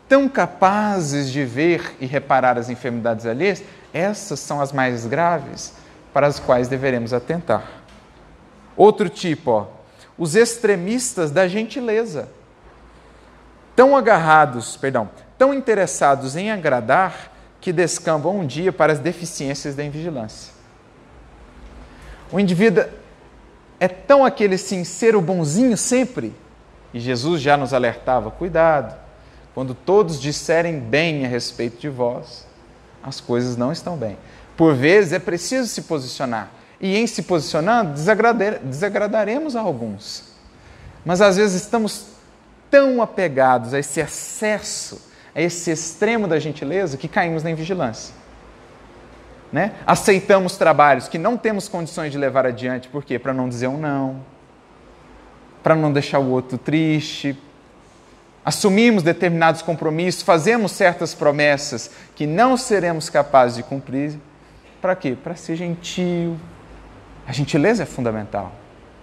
tão capazes de ver e reparar as enfermidades alheias, essas são as mais graves para as quais deveremos atentar. Outro tipo, ó, os extremistas da gentileza. Tão agarrados, perdão, tão interessados em agradar que descambam um dia para as deficiências da invigilância. O indivíduo é tão aquele sincero bonzinho sempre, e Jesus já nos alertava: cuidado, quando todos disserem bem a respeito de vós, as coisas não estão bem. Por vezes é preciso se posicionar, e em se posicionando, desagradaremos a alguns. Mas às vezes estamos tão apegados a esse excesso, a esse extremo da gentileza, que caímos na invigilância. Né? Aceitamos trabalhos que não temos condições de levar adiante, por quê? Para não dizer um não, para não deixar o outro triste. Assumimos determinados compromissos, fazemos certas promessas que não seremos capazes de cumprir. Para quê? Para ser gentil. A gentileza é fundamental,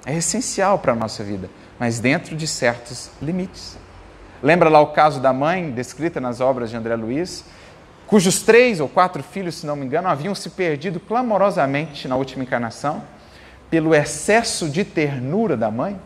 é essencial para a nossa vida, mas dentro de certos limites. Lembra lá o caso da mãe, descrita nas obras de André Luiz, cujos três ou quatro filhos, se não me engano, haviam se perdido clamorosamente na última encarnação pelo excesso de ternura da mãe,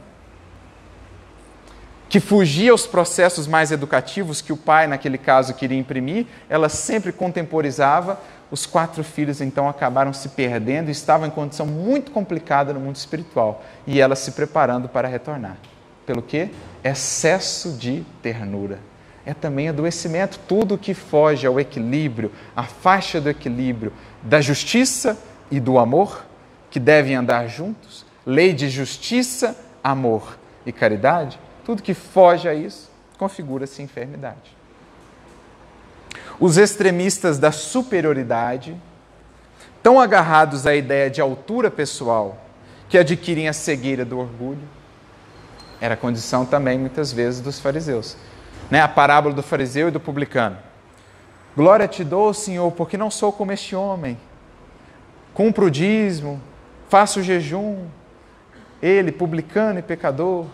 que fugia aos processos mais educativos que o pai, naquele caso, queria imprimir, ela sempre contemporizava. Os quatro filhos então acabaram se perdendo e estavam em condição muito complicada no mundo espiritual e ela se preparando para retornar. Pelo que? Excesso de ternura é também adoecimento. Tudo que foge ao equilíbrio, à faixa do equilíbrio da justiça e do amor, que devem andar juntos, lei de justiça, amor e caridade, tudo que foge a isso configura-se enfermidade. Os extremistas da superioridade, tão agarrados à ideia de altura pessoal, que adquirem a cegueira do orgulho, era a condição também, muitas vezes, dos fariseus né, a parábola do fariseu e do publicano. Glória te dou, Senhor, porque não sou como este homem. Cumpro o dízimo, faço o jejum. Ele, publicano e pecador.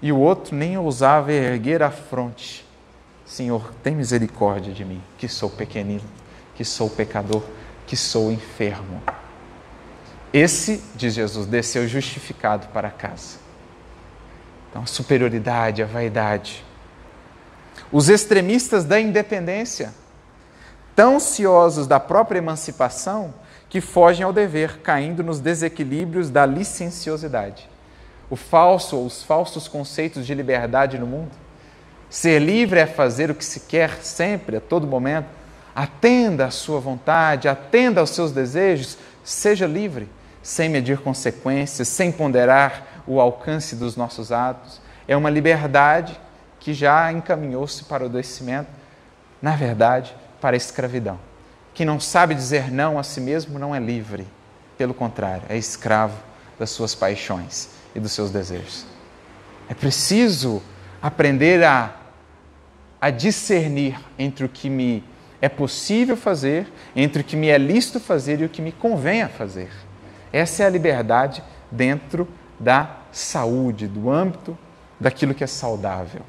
E o outro nem ousava erguer a fronte. Senhor, tem misericórdia de mim, que sou pequenino, que sou pecador, que sou enfermo. Esse, diz Jesus, desceu justificado para casa. Então, a superioridade, a vaidade, os extremistas da independência, tão ciosos da própria emancipação que fogem ao dever, caindo nos desequilíbrios da licenciosidade. O falso ou os falsos conceitos de liberdade no mundo. Ser livre é fazer o que se quer sempre, a todo momento. Atenda à sua vontade, atenda aos seus desejos, seja livre, sem medir consequências, sem ponderar o alcance dos nossos atos. É uma liberdade que já encaminhou-se para o adoecimento, na verdade, para a escravidão. Quem não sabe dizer não a si mesmo não é livre, pelo contrário, é escravo das suas paixões e dos seus desejos. É preciso aprender a, a discernir entre o que me é possível fazer, entre o que me é lícito fazer e o que me convém a fazer. Essa é a liberdade dentro da saúde, do âmbito daquilo que é saudável.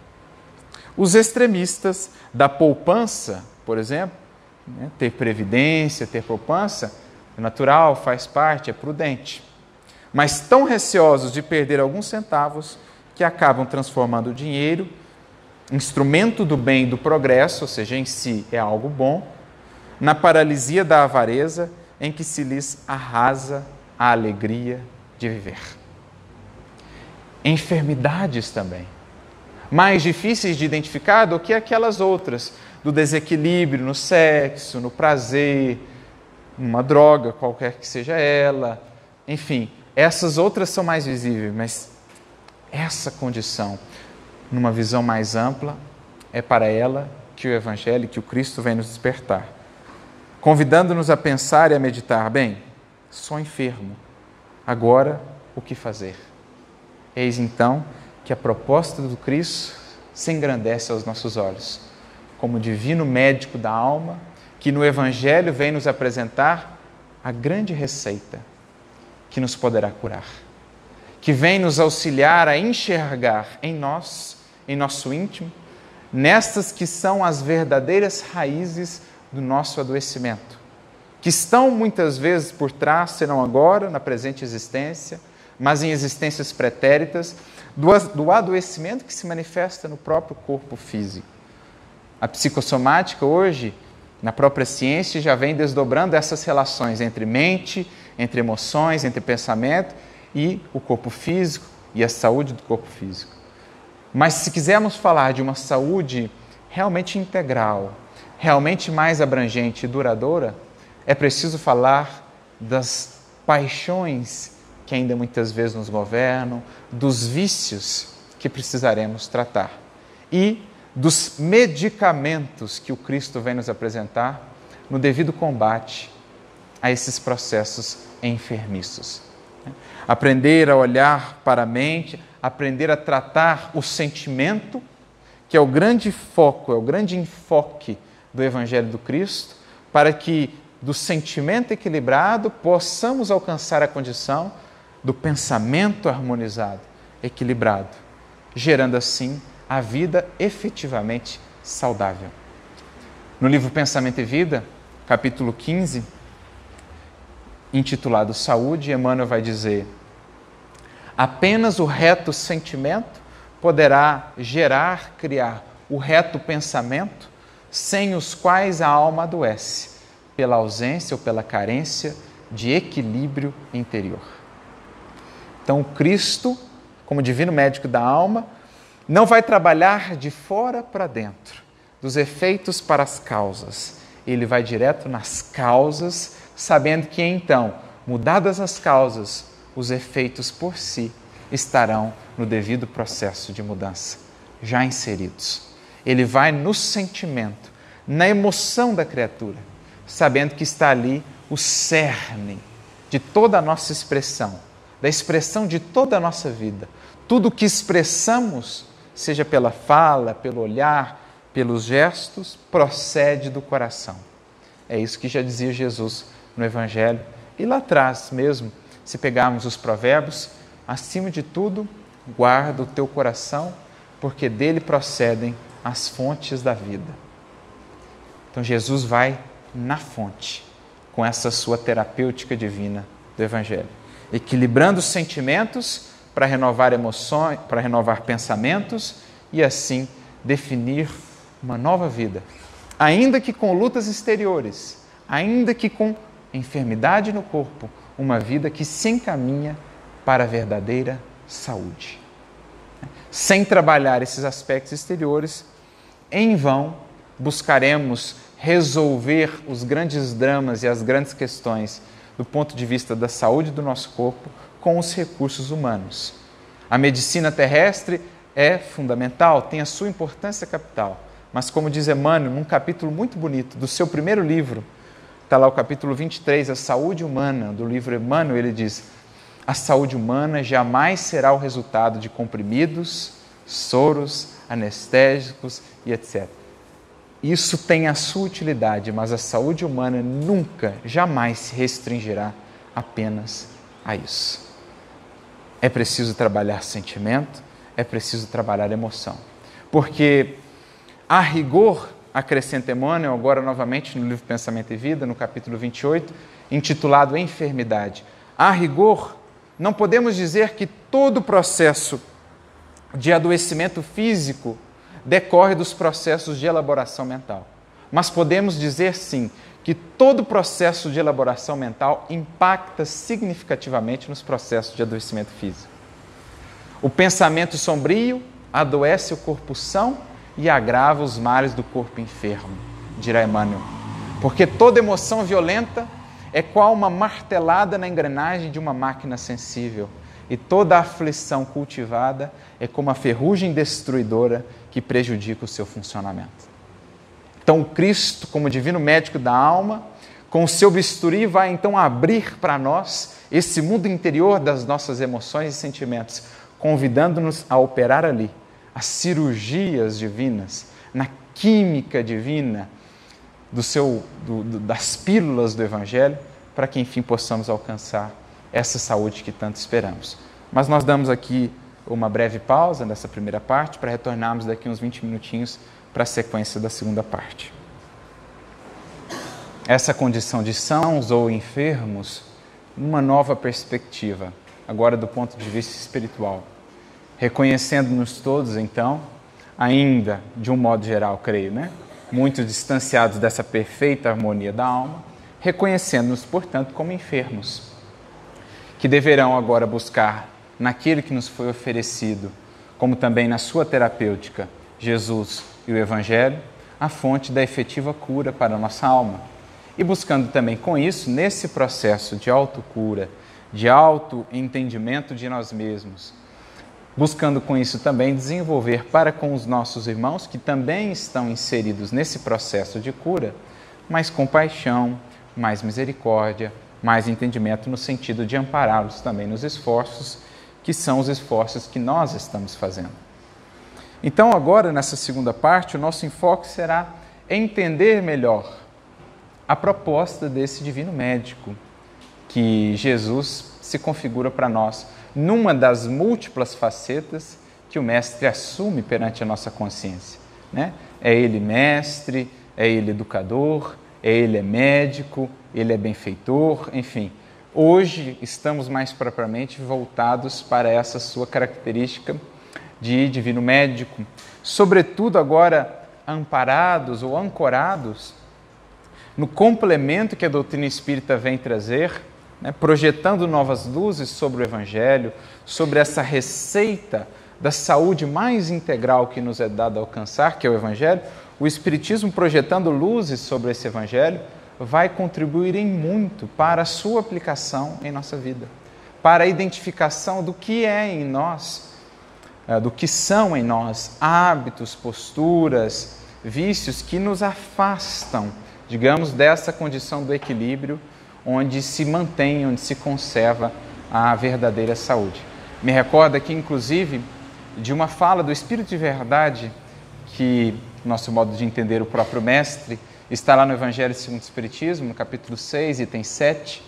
Os extremistas da poupança, por exemplo, né, ter previdência, ter poupança, é natural, faz parte, é prudente. Mas tão receosos de perder alguns centavos que acabam transformando o dinheiro instrumento do bem e do progresso, ou seja, em si é algo bom, na paralisia da avareza, em que se lhes arrasa a alegria de viver. Enfermidades também, mais difíceis de identificar do que aquelas outras, do desequilíbrio no sexo, no prazer, numa droga, qualquer que seja ela, enfim, essas outras são mais visíveis, mas essa condição numa visão mais ampla, é para ela que o Evangelho, que o Cristo vem nos despertar, convidando-nos a pensar e a meditar: bem, sou enfermo, agora o que fazer? Eis então que a proposta do Cristo se engrandece aos nossos olhos, como divino médico da alma, que no Evangelho vem nos apresentar a grande receita que nos poderá curar, que vem nos auxiliar a enxergar em nós em nosso íntimo, nestas que são as verdadeiras raízes do nosso adoecimento, que estão muitas vezes por trás, serão agora, na presente existência, mas em existências pretéritas, do adoecimento que se manifesta no próprio corpo físico. A psicossomática hoje, na própria ciência, já vem desdobrando essas relações entre mente, entre emoções, entre pensamento e o corpo físico e a saúde do corpo físico. Mas se quisermos falar de uma saúde realmente integral, realmente mais abrangente e duradoura, é preciso falar das paixões que ainda muitas vezes nos governam, dos vícios que precisaremos tratar e dos medicamentos que o Cristo vem nos apresentar no devido combate a esses processos enfermiços. Aprender a olhar para a mente, aprender a tratar o sentimento, que é o grande foco, é o grande enfoque do Evangelho do Cristo, para que do sentimento equilibrado possamos alcançar a condição do pensamento harmonizado, equilibrado, gerando assim a vida efetivamente saudável. No livro Pensamento e Vida, capítulo 15, intitulado Saúde, Emmanuel vai dizer: Apenas o reto sentimento poderá gerar, criar o reto pensamento, sem os quais a alma adoece, pela ausência ou pela carência de equilíbrio interior. Então, Cristo, como divino médico da alma, não vai trabalhar de fora para dentro, dos efeitos para as causas. Ele vai direto nas causas, sabendo que então, mudadas as causas, os efeitos por si estarão no devido processo de mudança, já inseridos. Ele vai no sentimento, na emoção da criatura, sabendo que está ali o cerne de toda a nossa expressão, da expressão de toda a nossa vida. Tudo que expressamos, seja pela fala, pelo olhar, pelos gestos, procede do coração. É isso que já dizia Jesus no Evangelho e lá atrás mesmo, se pegarmos os provérbios, acima de tudo, guarda o teu coração, porque dele procedem as fontes da vida. Então Jesus vai na fonte com essa sua terapêutica divina do Evangelho, equilibrando os sentimentos para renovar emoções, para renovar pensamentos e assim definir uma nova vida, ainda que com lutas exteriores, ainda que com enfermidade no corpo, uma vida que se encaminha para a verdadeira saúde. Sem trabalhar esses aspectos exteriores, em vão buscaremos resolver os grandes dramas e as grandes questões do ponto de vista da saúde do nosso corpo com os recursos humanos. A medicina terrestre é fundamental, tem a sua importância capital, mas como diz Emmanuel, num capítulo muito bonito do seu primeiro livro, está lá o capítulo 23, A Saúde Humana, do livro Emmanuel, ele diz: A saúde humana jamais será o resultado de comprimidos, soros, anestésicos e etc. Isso tem a sua utilidade, mas a saúde humana nunca, jamais se restringirá apenas a isso. É preciso trabalhar sentimento, é preciso trabalhar emoção. Porque, a rigor, acrescenta Emmanuel, agora novamente no livro Pensamento e Vida, no capítulo 28, intitulado Enfermidade. A rigor, não podemos dizer que todo o processo de adoecimento físico decorre dos processos de elaboração mental. Mas podemos dizer sim que todo o processo de elaboração mental impacta significativamente nos processos de adoecimento físico. O pensamento sombrio adoece o corpo são e agrava os males do corpo enfermo, dirá Emmanuel. Porque toda emoção violenta é qual uma martelada na engrenagem de uma máquina sensível e toda aflição cultivada é como a ferrugem destruidora que prejudica o seu funcionamento. Então, Cristo, como divino médico da alma, com o seu bisturi, vai então abrir para nós esse mundo interior das nossas emoções e sentimentos, convidando-nos a operar ali as cirurgias divinas, na química divina do seu, do, do, das pílulas do Evangelho, para que enfim possamos alcançar essa saúde que tanto esperamos. Mas nós damos aqui uma breve pausa nessa primeira parte para retornarmos daqui uns 20 minutinhos para a sequência da segunda parte. Essa condição de sãos ou enfermos, uma nova perspectiva, agora do ponto de vista espiritual. Reconhecendo-nos todos, então, ainda de um modo geral, creio, né? Muito distanciados dessa perfeita harmonia da alma, reconhecendo-nos, portanto, como enfermos que deverão agora buscar naquele que nos foi oferecido, como também na sua terapêutica, Jesus e o Evangelho, a fonte da efetiva cura para a nossa alma. E buscando também com isso, nesse processo de autocura, de auto-entendimento de nós mesmos, buscando com isso também desenvolver para com os nossos irmãos que também estão inseridos nesse processo de cura, mais compaixão, mais misericórdia, mais entendimento no sentido de ampará-los também nos esforços, que são os esforços que nós estamos fazendo. Então, agora, nessa segunda parte, o nosso enfoque será entender melhor a proposta desse divino médico que Jesus se configura para nós numa das múltiplas facetas que o mestre assume perante a nossa consciência. Né? É ele mestre, é ele educador, é ele é médico, ele é benfeitor, enfim. Hoje estamos mais propriamente voltados para essa sua característica de divino médico, sobretudo agora amparados ou ancorados no complemento que a doutrina espírita vem trazer, né, projetando novas luzes sobre o Evangelho, sobre essa receita da saúde mais integral que nos é dada a alcançar, que é o Evangelho, o Espiritismo projetando luzes sobre esse Evangelho vai contribuir em muito para a sua aplicação em nossa vida, para a identificação do que é em nós, eh, do que são em nós hábitos, posturas, vícios que nos afastam, digamos, dessa condição do equilíbrio onde se mantém, onde se conserva a verdadeira saúde. Me recorda aqui, inclusive, de uma fala do Espírito de Verdade que nosso modo de entender o próprio Mestre, está lá no Evangelho segundo o Espiritismo, no capítulo 6, item 7,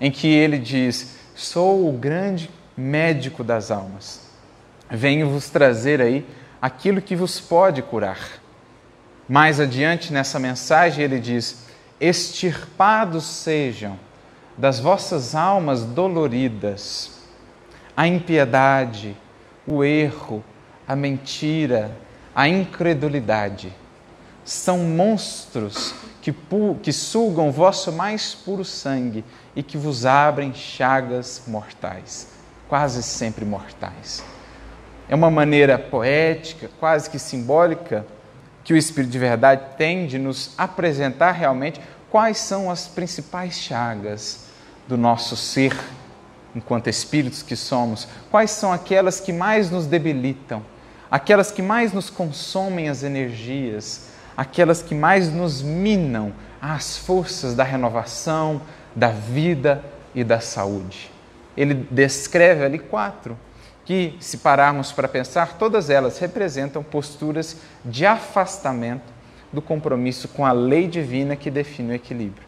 em que ele diz: Sou o grande médico das almas. Venho vos trazer aí aquilo que vos pode curar. Mais adiante nessa mensagem ele diz: Extirpados sejam das vossas almas doloridas a impiedade, o erro, a mentira, a incredulidade, são monstros que, que sugam vosso mais puro sangue e que vos abrem chagas mortais, quase sempre mortais. É uma maneira poética, quase que simbólica, que o Espírito de Verdade tem de nos apresentar realmente quais são as principais chagas do nosso ser, enquanto espíritos que somos, quais são aquelas que mais nos debilitam, aquelas que mais nos consomem as energias, aquelas que mais nos minam as forças da renovação, da vida e da saúde. Ele descreve ali quatro, que, se pararmos para pensar, todas elas representam posturas de afastamento do compromisso com a lei divina que define o equilíbrio.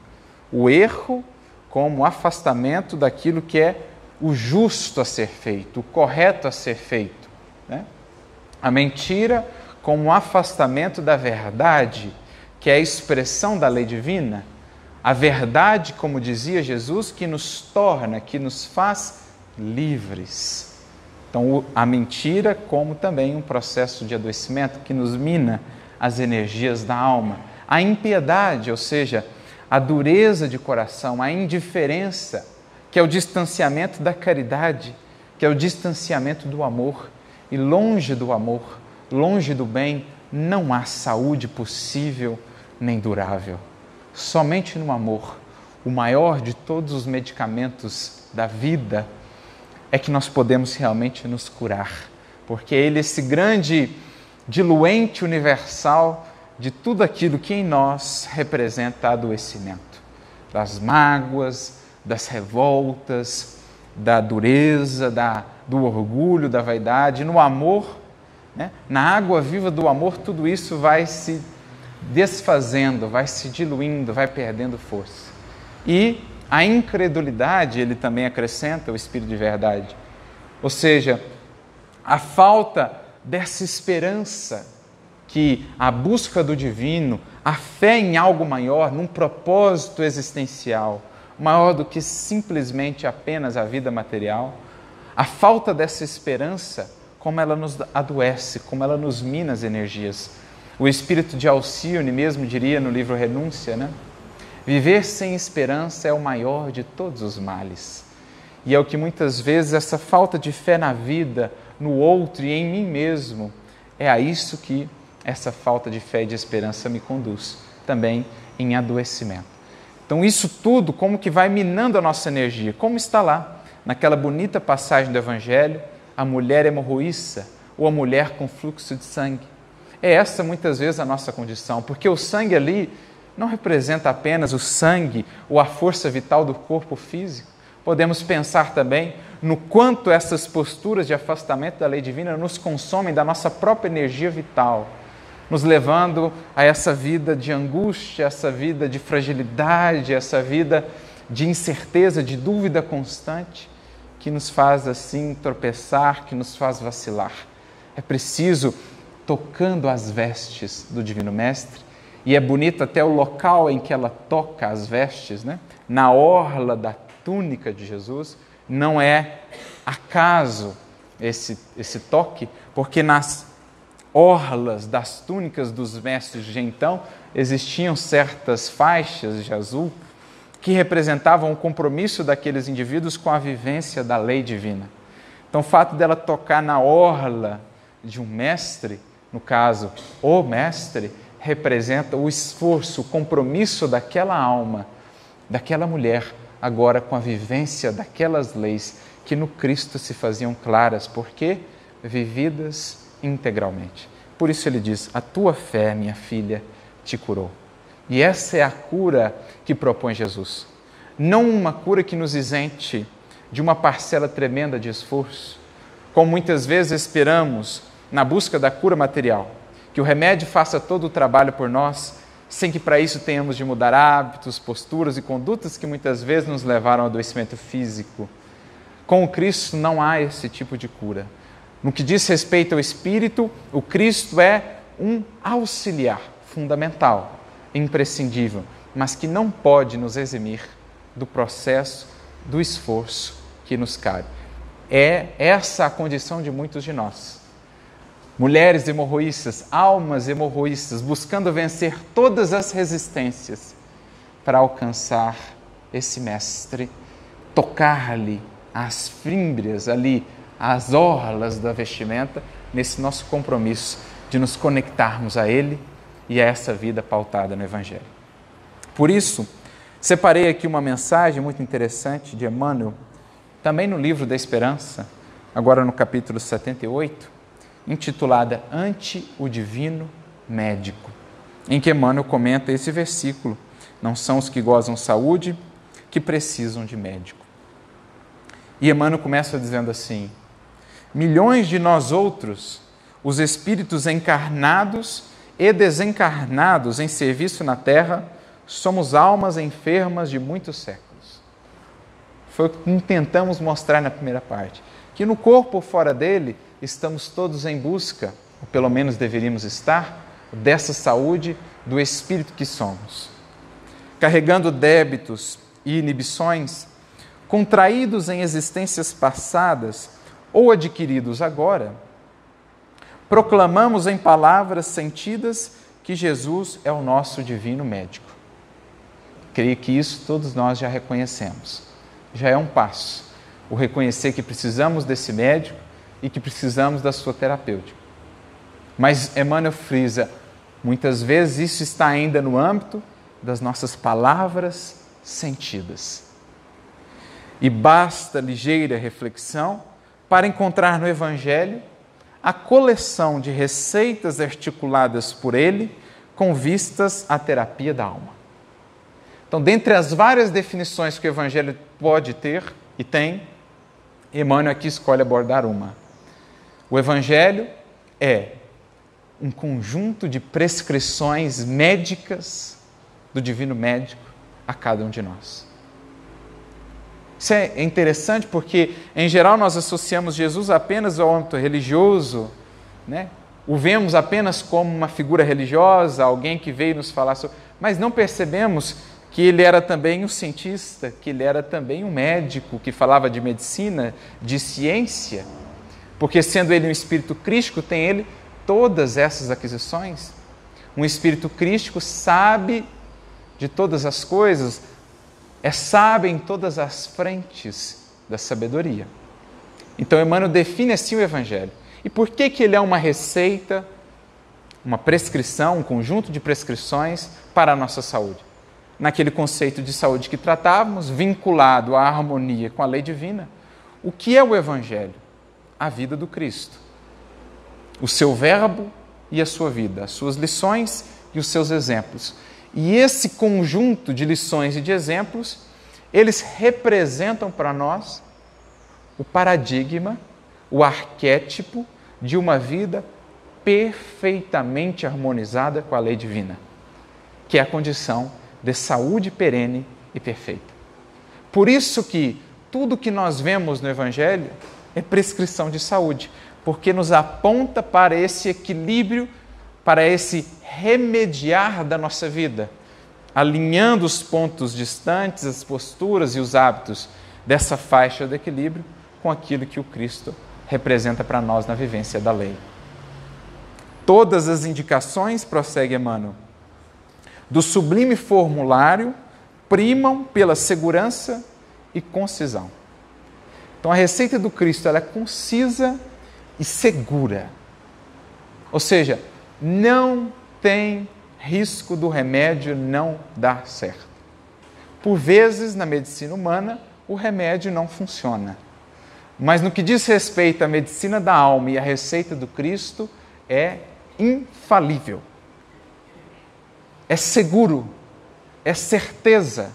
O erro como afastamento daquilo que é o justo a ser feito, o correto a ser feito. Né? A mentira como afastamento da verdade, que é a expressão da lei divina. A verdade, como dizia Jesus, que nos torna, que nos faz livres. Então, a mentira, como também um processo de adoecimento que nos mina as energias da alma. A impiedade, ou seja, a dureza de coração, a indiferença, que é o distanciamento da caridade, que é o distanciamento do amor. E longe do amor, longe do bem, não há saúde possível nem durável. Somente no amor, o maior de todos os medicamentos da vida, é que nós podemos realmente nos curar, porque Ele, esse grande diluente universal de tudo aquilo que em nós representa adoecimento, das mágoas, das revoltas, da dureza, da, do orgulho, da vaidade, no amor, né? na água viva do amor, tudo isso vai se desfazendo, vai se diluindo, vai perdendo força. E a incredulidade, ele também acrescenta o espírito de verdade. Ou seja, a falta dessa esperança que a busca do divino, a fé em algo maior, num propósito existencial, maior do que simplesmente apenas a vida material, a falta dessa esperança, como ela nos adoece, como ela nos mina as energias. O espírito de Alcione mesmo diria no livro Renúncia, né? Viver sem esperança é o maior de todos os males. E é o que muitas vezes essa falta de fé na vida, no outro e em mim mesmo, é a isso que essa falta de fé e de esperança me conduz também em adoecimento. Então, isso tudo, como que vai minando a nossa energia, como está lá, naquela bonita passagem do Evangelho, a mulher hemorroíça ou a mulher com fluxo de sangue. É essa muitas vezes a nossa condição, porque o sangue ali não representa apenas o sangue ou a força vital do corpo físico, podemos pensar também no quanto essas posturas de afastamento da lei divina nos consomem da nossa própria energia vital, nos levando a essa vida de angústia, essa vida de fragilidade, essa vida de incerteza, de dúvida constante, que nos faz assim tropeçar, que nos faz vacilar. É preciso, tocando as vestes do Divino Mestre, e é bonito até o local em que ela toca as vestes, né? na orla da túnica de Jesus, não é acaso esse, esse toque, porque nas orlas das túnicas dos mestres de então existiam certas faixas de azul que representavam o compromisso daqueles indivíduos com a vivência da lei divina. Então, o fato dela tocar na orla de um mestre, no caso, o mestre, representa o esforço, o compromisso daquela alma, daquela mulher agora com a vivência daquelas leis que no Cristo se faziam claras, porque vividas integralmente. Por isso ele diz: A tua fé, minha filha, te curou. E essa é a cura que propõe Jesus. Não uma cura que nos isente de uma parcela tremenda de esforço, como muitas vezes esperamos na busca da cura material, que o remédio faça todo o trabalho por nós sem que para isso tenhamos de mudar hábitos, posturas e condutas que muitas vezes nos levaram ao adoecimento físico. Com o Cristo não há esse tipo de cura. No que diz respeito ao espírito, o Cristo é um auxiliar fundamental, imprescindível, mas que não pode nos eximir do processo, do esforço que nos cabe. É essa a condição de muitos de nós. Mulheres hemorroístas, almas hemorroístas, buscando vencer todas as resistências para alcançar esse mestre, tocar-lhe as fímbrias ali, as orlas da vestimenta, nesse nosso compromisso de nos conectarmos a Ele e a essa vida pautada no Evangelho. Por isso, separei aqui uma mensagem muito interessante de Emmanuel, também no livro da Esperança, agora no capítulo 78, intitulada Ante o Divino Médico, em que Emmanuel comenta esse versículo: Não são os que gozam saúde que precisam de médico. E Emmanuel começa dizendo assim: Milhões de nós outros, os espíritos encarnados e desencarnados em serviço na terra, somos almas enfermas de muitos séculos. Foi o que tentamos mostrar na primeira parte. Que no corpo fora dele, estamos todos em busca, ou pelo menos deveríamos estar, dessa saúde do espírito que somos. Carregando débitos e inibições, contraídos em existências passadas ou adquiridos agora, proclamamos em palavras sentidas que Jesus é o nosso divino médico. Creio que isso todos nós já reconhecemos. Já é um passo. O reconhecer que precisamos desse médico e que precisamos da sua terapêutica. Mas Emmanuel frisa, muitas vezes isso está ainda no âmbito das nossas palavras sentidas. E basta ligeira reflexão para encontrar no Evangelho a coleção de receitas articuladas por ele com vistas à terapia da alma. Então, dentre as várias definições que o Evangelho pode ter e tem, Emmanuel aqui escolhe abordar uma. O Evangelho é um conjunto de prescrições médicas do Divino Médico a cada um de nós. Isso é interessante porque, em geral, nós associamos Jesus apenas ao âmbito religioso, né? o vemos apenas como uma figura religiosa, alguém que veio nos falar sobre. Mas não percebemos que ele era também um cientista, que ele era também um médico que falava de medicina, de ciência porque sendo ele um espírito crístico, tem ele todas essas aquisições. Um espírito crístico sabe de todas as coisas, é sábio em todas as frentes da sabedoria. Então Emmanuel define assim o evangelho. E por que que ele é uma receita, uma prescrição, um conjunto de prescrições para a nossa saúde? Naquele conceito de saúde que tratávamos, vinculado à harmonia com a lei divina, o que é o evangelho? A vida do Cristo. O seu verbo e a sua vida, as suas lições e os seus exemplos. E esse conjunto de lições e de exemplos, eles representam para nós o paradigma, o arquétipo de uma vida perfeitamente harmonizada com a lei divina, que é a condição de saúde perene e perfeita. Por isso que tudo que nós vemos no evangelho é prescrição de saúde, porque nos aponta para esse equilíbrio, para esse remediar da nossa vida, alinhando os pontos distantes, as posturas e os hábitos dessa faixa de equilíbrio com aquilo que o Cristo representa para nós na vivência da lei. Todas as indicações, prossegue Emmanuel, do sublime formulário primam pela segurança e concisão. Então a receita do Cristo ela é concisa e segura. Ou seja, não tem risco do remédio não dar certo. Por vezes, na medicina humana, o remédio não funciona. Mas no que diz respeito à medicina da alma e à receita do Cristo, é infalível. É seguro, é certeza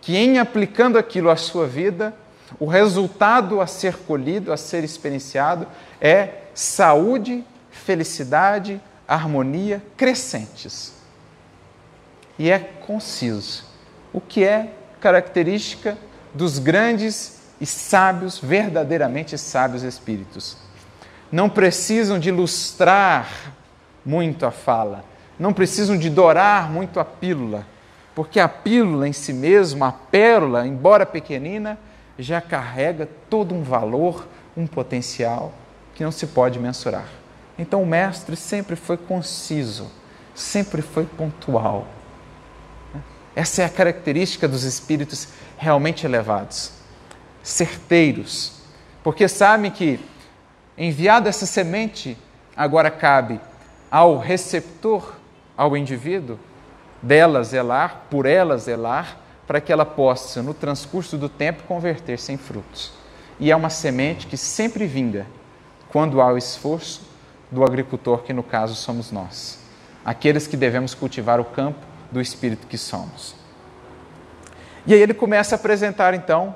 que em aplicando aquilo à sua vida, o resultado a ser colhido, a ser experienciado, é saúde, felicidade, harmonia crescentes. E é conciso, o que é característica dos grandes e sábios, verdadeiramente sábios espíritos. Não precisam de ilustrar muito a fala, não precisam de dourar muito a pílula, porque a pílula em si mesma, a pérola, embora pequenina, já carrega todo um valor, um potencial que não se pode mensurar. Então o mestre sempre foi conciso, sempre foi pontual. Essa é a característica dos espíritos realmente elevados, certeiros, porque sabem que enviada essa semente, agora cabe ao receptor, ao indivíduo, dela zelar, por ela zelar, para que ela possa, no transcurso do tempo, converter-se em frutos. E é uma semente que sempre vinga quando há o esforço do agricultor, que no caso somos nós, aqueles que devemos cultivar o campo do espírito que somos. E aí ele começa a apresentar então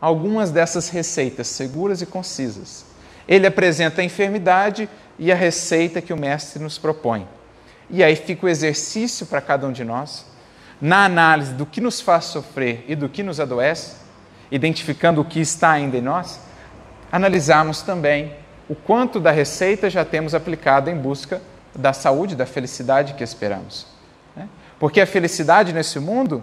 algumas dessas receitas seguras e concisas. Ele apresenta a enfermidade e a receita que o mestre nos propõe. E aí fica o exercício para cada um de nós, na análise do que nos faz sofrer e do que nos adoece, identificando o que está ainda em nós, analisarmos também o quanto da receita já temos aplicado em busca da saúde, da felicidade que esperamos. Né? Porque a felicidade nesse mundo,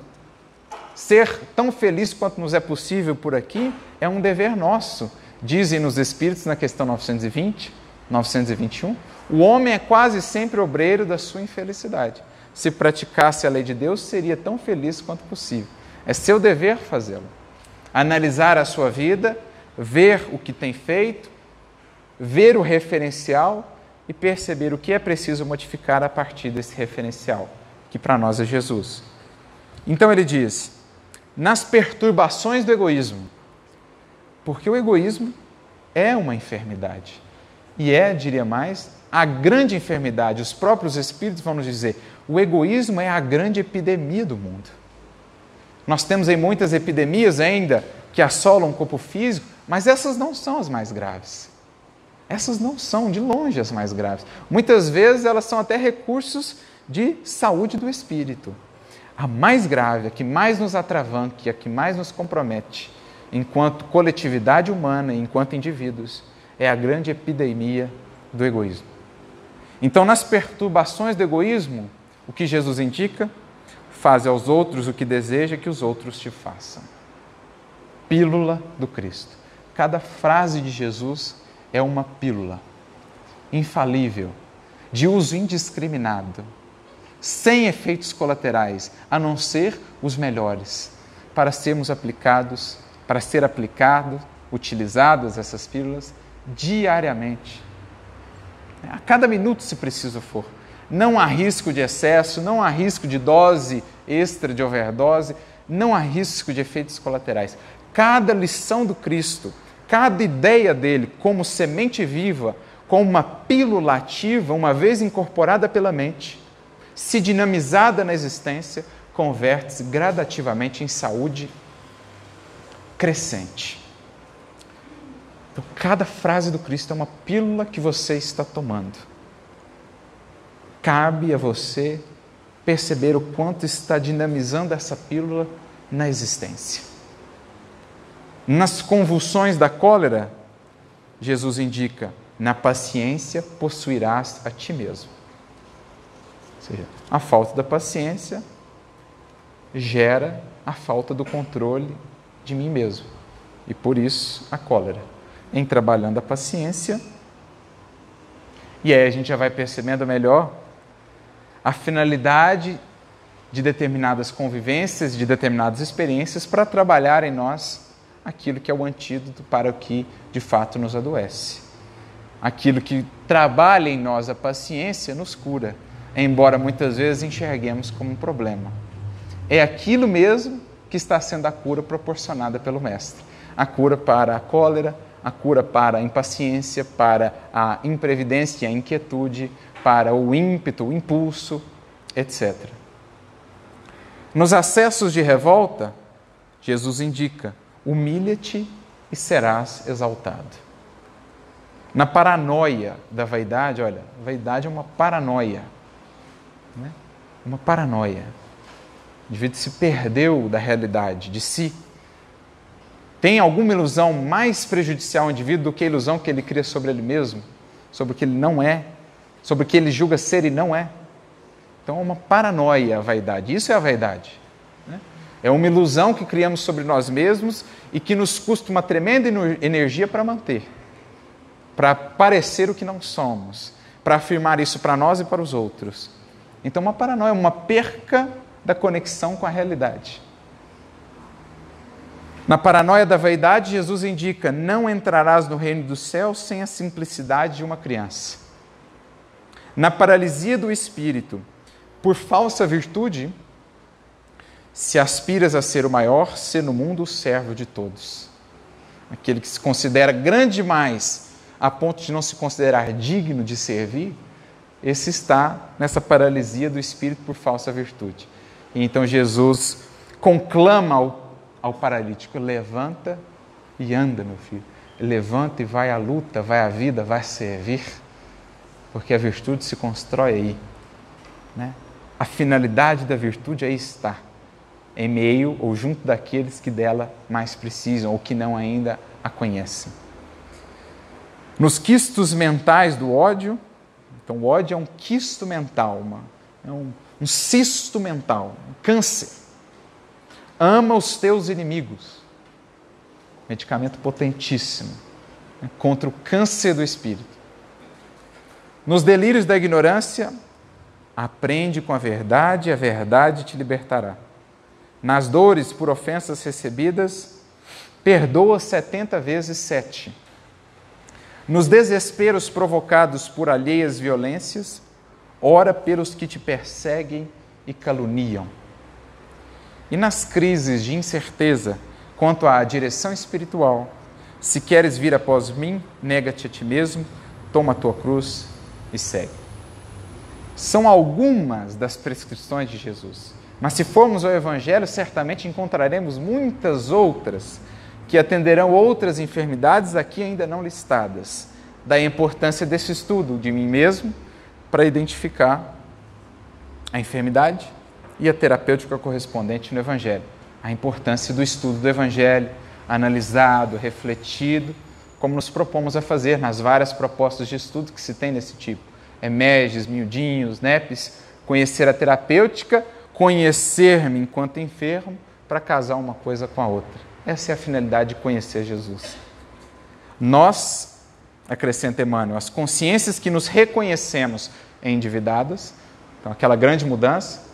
ser tão feliz quanto nos é possível por aqui, é um dever nosso. Dizem nos Espíritos, na questão 920, 921, o homem é quase sempre obreiro da sua infelicidade. Se praticasse a lei de Deus, seria tão feliz quanto possível. É seu dever fazê-lo. Analisar a sua vida, ver o que tem feito, ver o referencial e perceber o que é preciso modificar a partir desse referencial, que para nós é Jesus. Então ele diz: nas perturbações do egoísmo, porque o egoísmo é uma enfermidade. E é, diria mais, a grande enfermidade. Os próprios espíritos vão nos dizer: o egoísmo é a grande epidemia do mundo. Nós temos aí muitas epidemias ainda que assolam o corpo físico, mas essas não são as mais graves. Essas não são, de longe, as mais graves. Muitas vezes elas são até recursos de saúde do espírito. A mais grave, a que mais nos atravanca, a que mais nos compromete, enquanto coletividade humana enquanto indivíduos, é a grande epidemia do egoísmo. Então, nas perturbações do egoísmo, o que Jesus indica? Faze aos outros o que deseja que os outros te façam. Pílula do Cristo. Cada frase de Jesus é uma pílula infalível, de uso indiscriminado, sem efeitos colaterais, a não ser os melhores, para sermos aplicados, para ser aplicado, utilizadas essas pílulas diariamente. A cada minuto, se preciso for. Não há risco de excesso, não há risco de dose extra, de overdose, não há risco de efeitos colaterais. Cada lição do Cristo Cada ideia dele, como semente viva, como uma pílula ativa, uma vez incorporada pela mente, se dinamizada na existência, converte-se gradativamente em saúde crescente. Então, cada frase do Cristo é uma pílula que você está tomando. Cabe a você perceber o quanto está dinamizando essa pílula na existência. Nas convulsões da cólera, Jesus indica: na paciência possuirás a ti mesmo. Ou seja, a falta da paciência gera a falta do controle de mim mesmo. E por isso a cólera. Em trabalhando a paciência, e aí a gente já vai percebendo melhor a finalidade de determinadas convivências, de determinadas experiências para trabalhar em nós aquilo que é o antídoto para o que de fato nos adoece. Aquilo que trabalha em nós a paciência nos cura, embora muitas vezes enxerguemos como um problema. É aquilo mesmo que está sendo a cura proporcionada pelo Mestre. A cura para a cólera, a cura para a impaciência, para a imprevidência, a inquietude, para o ímpeto, o impulso, etc. Nos acessos de revolta, Jesus indica humilha-te e serás exaltado. Na paranoia da vaidade, olha, vaidade é uma paranoia. Né? Uma paranoia. O indivíduo se perdeu da realidade, de si. Tem alguma ilusão mais prejudicial ao indivíduo do que a ilusão que ele cria sobre ele mesmo, sobre o que ele não é, sobre o que ele julga ser e não é? Então é uma paranoia a vaidade. Isso é a vaidade. É uma ilusão que criamos sobre nós mesmos e que nos custa uma tremenda energia para manter, para parecer o que não somos, para afirmar isso para nós e para os outros. Então, uma paranoia uma perca da conexão com a realidade. Na paranoia da vaidade, Jesus indica: não entrarás no reino dos céus sem a simplicidade de uma criança. Na paralisia do espírito, por falsa virtude, se aspiras a ser o maior, ser no mundo o servo de todos. Aquele que se considera grande demais a ponto de não se considerar digno de servir, esse está nessa paralisia do espírito por falsa virtude. E então Jesus conclama ao, ao paralítico: levanta e anda, meu filho. Levanta e vai à luta, vai à vida, vai servir, porque a virtude se constrói aí. Né? A finalidade da virtude aí está em meio ou junto daqueles que dela mais precisam ou que não ainda a conhecem. Nos quistos mentais do ódio, então o ódio é um quisto mental, uma, é um, um cisto mental, um câncer. Ama os teus inimigos. Medicamento potentíssimo né, contra o câncer do espírito. Nos delírios da ignorância, aprende com a verdade a verdade te libertará nas dores por ofensas recebidas, perdoa setenta vezes sete. Nos desesperos provocados por alheias violências, ora pelos que te perseguem e caluniam. E nas crises de incerteza quanto à direção espiritual, se queres vir após mim, nega-te a ti mesmo, toma a tua cruz e segue. São algumas das prescrições de Jesus. Mas se formos ao Evangelho, certamente encontraremos muitas outras que atenderão outras enfermidades aqui ainda não listadas. Da importância desse estudo de mim mesmo para identificar a enfermidade e a terapêutica correspondente no Evangelho. A importância do estudo do Evangelho, analisado, refletido, como nos propomos a fazer nas várias propostas de estudo que se tem desse tipo. Emeges, miudinhos, nepes, conhecer a terapêutica conhecer-me enquanto enfermo para casar uma coisa com a outra. Essa é a finalidade de conhecer Jesus. Nós, acrescenta Emmanuel, as consciências que nos reconhecemos endividadas, então aquela grande mudança,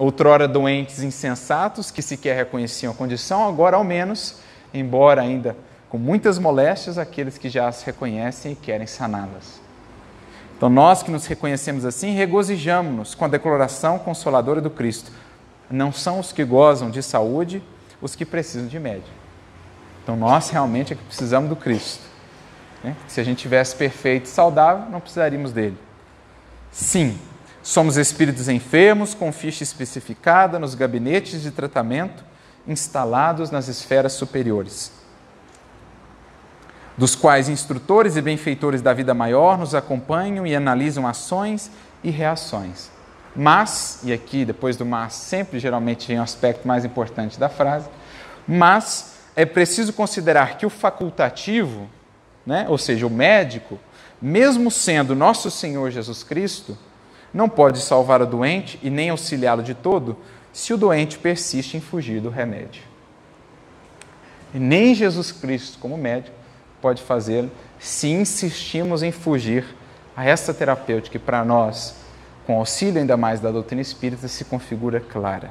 outrora doentes insensatos que sequer reconheciam a condição, agora ao menos, embora ainda com muitas moléstias, aqueles que já as reconhecem e querem saná-las. Então, nós que nos reconhecemos assim, regozijamos-nos com a declaração consoladora do Cristo. Não são os que gozam de saúde os que precisam de médico. Então, nós realmente é que precisamos do Cristo. Né? Se a gente tivesse perfeito e saudável, não precisaríamos dele. Sim, somos espíritos enfermos com ficha especificada nos gabinetes de tratamento instalados nas esferas superiores dos quais instrutores e benfeitores da vida maior nos acompanham e analisam ações e reações. Mas, e aqui depois do mas, sempre geralmente vem o um aspecto mais importante da frase, mas é preciso considerar que o facultativo, né, ou seja, o médico, mesmo sendo nosso Senhor Jesus Cristo, não pode salvar o doente e nem auxiliá-lo de todo se o doente persiste em fugir do remédio. E nem Jesus Cristo, como médico, pode fazê-lo se insistimos em fugir a essa terapêutica que para nós, com auxílio ainda mais da doutrina espírita, se configura clara.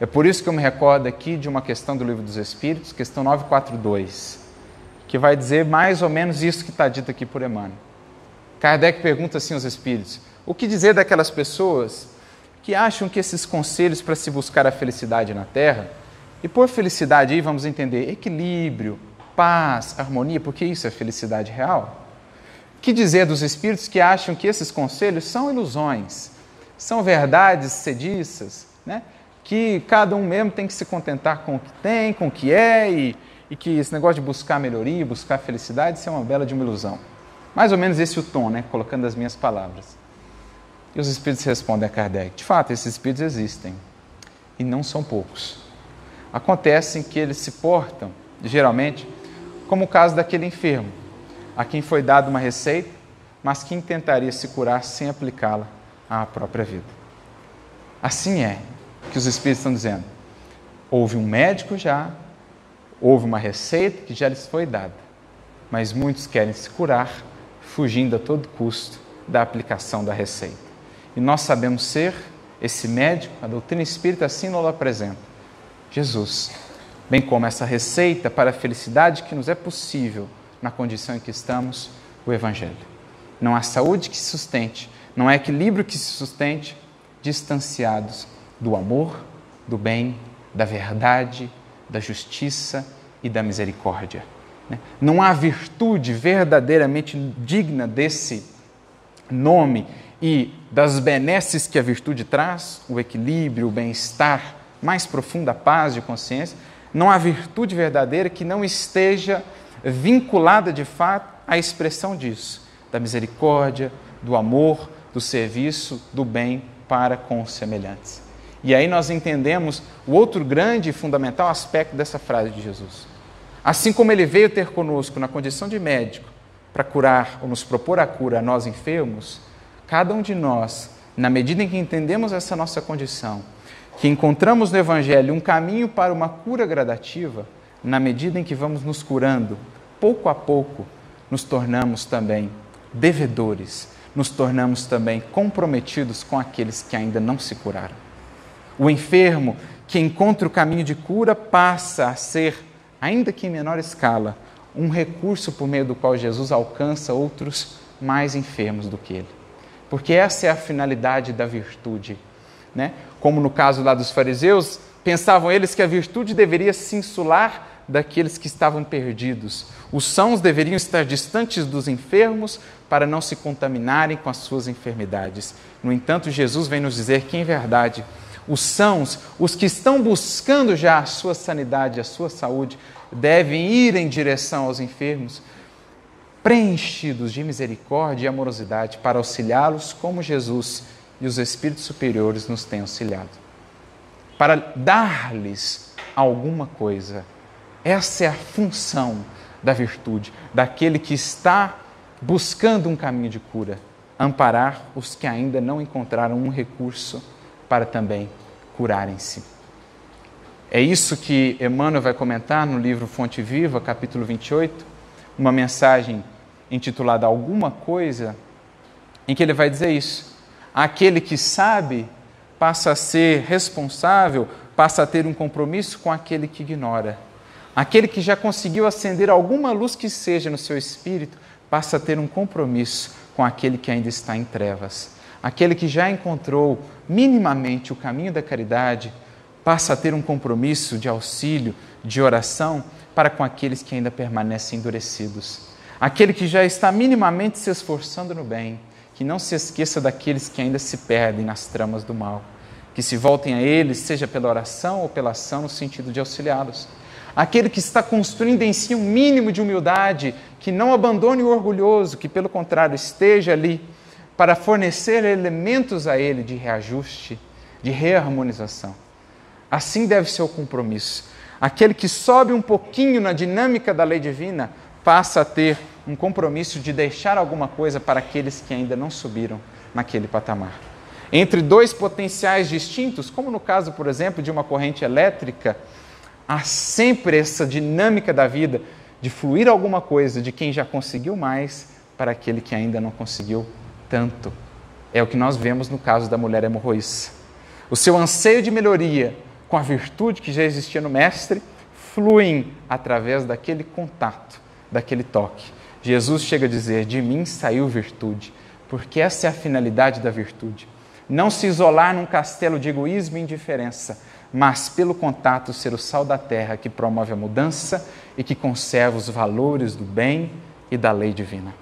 É por isso que eu me recordo aqui de uma questão do Livro dos Espíritos, questão 942, que vai dizer mais ou menos isso que está dito aqui por Emmanuel. Kardec pergunta assim aos Espíritos: o que dizer daquelas pessoas que acham que esses conselhos para se buscar a felicidade na Terra, e por felicidade aí vamos entender equilíbrio, paz, harmonia, porque isso é felicidade real? Que dizer dos espíritos que acham que esses conselhos são ilusões, são verdades sediças, né? que cada um mesmo tem que se contentar com o que tem, com o que é, e, e que esse negócio de buscar melhoria, buscar felicidade, isso é uma bela de uma ilusão. Mais ou menos esse o tom, né? colocando as minhas palavras. E os espíritos respondem a Kardec: de fato, esses espíritos existem, e não são poucos. Acontece que eles se portam, geralmente, como o caso daquele enfermo, a quem foi dada uma receita, mas que tentaria se curar sem aplicá-la à própria vida. Assim é que os Espíritos estão dizendo. Houve um médico já, houve uma receita que já lhes foi dada, mas muitos querem se curar, fugindo a todo custo da aplicação da receita. E nós sabemos ser esse médico, a doutrina espírita assim nos apresenta. Jesus, bem como essa receita para a felicidade que nos é possível na condição em que estamos, o Evangelho. Não há saúde que se sustente, não há equilíbrio que se sustente distanciados do amor, do bem, da verdade, da justiça e da misericórdia. Né? Não há virtude verdadeiramente digna desse nome e das benesses que a virtude traz, o equilíbrio, o bem-estar, mais profunda paz de consciência, não há virtude verdadeira que não esteja vinculada de fato à expressão disso, da misericórdia, do amor, do serviço, do bem para com os semelhantes. E aí nós entendemos o outro grande e fundamental aspecto dessa frase de Jesus. Assim como ele veio ter conosco na condição de médico para curar ou nos propor a cura a nós enfermos, cada um de nós, na medida em que entendemos essa nossa condição, que encontramos no Evangelho um caminho para uma cura gradativa, na medida em que vamos nos curando, pouco a pouco, nos tornamos também devedores, nos tornamos também comprometidos com aqueles que ainda não se curaram. O enfermo que encontra o caminho de cura passa a ser, ainda que em menor escala, um recurso por meio do qual Jesus alcança outros mais enfermos do que ele. Porque essa é a finalidade da virtude. Né? Como no caso lá dos fariseus, pensavam eles que a virtude deveria se insular daqueles que estavam perdidos. Os sãos deveriam estar distantes dos enfermos para não se contaminarem com as suas enfermidades. No entanto, Jesus vem nos dizer que, em verdade, os sãos, os que estão buscando já a sua sanidade, a sua saúde, devem ir em direção aos enfermos, preenchidos de misericórdia e amorosidade para auxiliá-los como Jesus e os espíritos superiores nos têm auxiliado. Para dar-lhes alguma coisa. Essa é a função da virtude, daquele que está buscando um caminho de cura, amparar os que ainda não encontraram um recurso para também curarem-se. É isso que Emmanuel vai comentar no livro Fonte Viva, capítulo 28, uma mensagem intitulada Alguma Coisa, em que ele vai dizer isso. Aquele que sabe passa a ser responsável, passa a ter um compromisso com aquele que ignora. Aquele que já conseguiu acender alguma luz que seja no seu espírito, passa a ter um compromisso com aquele que ainda está em trevas. Aquele que já encontrou minimamente o caminho da caridade passa a ter um compromisso de auxílio, de oração para com aqueles que ainda permanecem endurecidos. Aquele que já está minimamente se esforçando no bem, que não se esqueça daqueles que ainda se perdem nas tramas do mal, que se voltem a eles, seja pela oração ou pela ação, no sentido de auxiliá-los. Aquele que está construindo em si um mínimo de humildade, que não abandone o orgulhoso, que pelo contrário esteja ali para fornecer elementos a ele de reajuste, de reharmonização. Assim deve ser o compromisso. Aquele que sobe um pouquinho na dinâmica da lei divina passa a ter um compromisso de deixar alguma coisa para aqueles que ainda não subiram naquele patamar. Entre dois potenciais distintos, como no caso, por exemplo, de uma corrente elétrica, há sempre essa dinâmica da vida de fluir alguma coisa de quem já conseguiu mais para aquele que ainda não conseguiu tanto. É o que nós vemos no caso da mulher hemorroíça. O seu anseio de melhoria com a virtude que já existia no Mestre fluem através daquele contato, daquele toque. Jesus chega a dizer: De mim saiu virtude, porque essa é a finalidade da virtude. Não se isolar num castelo de egoísmo e indiferença, mas pelo contato ser o sal da terra que promove a mudança e que conserva os valores do bem e da lei divina.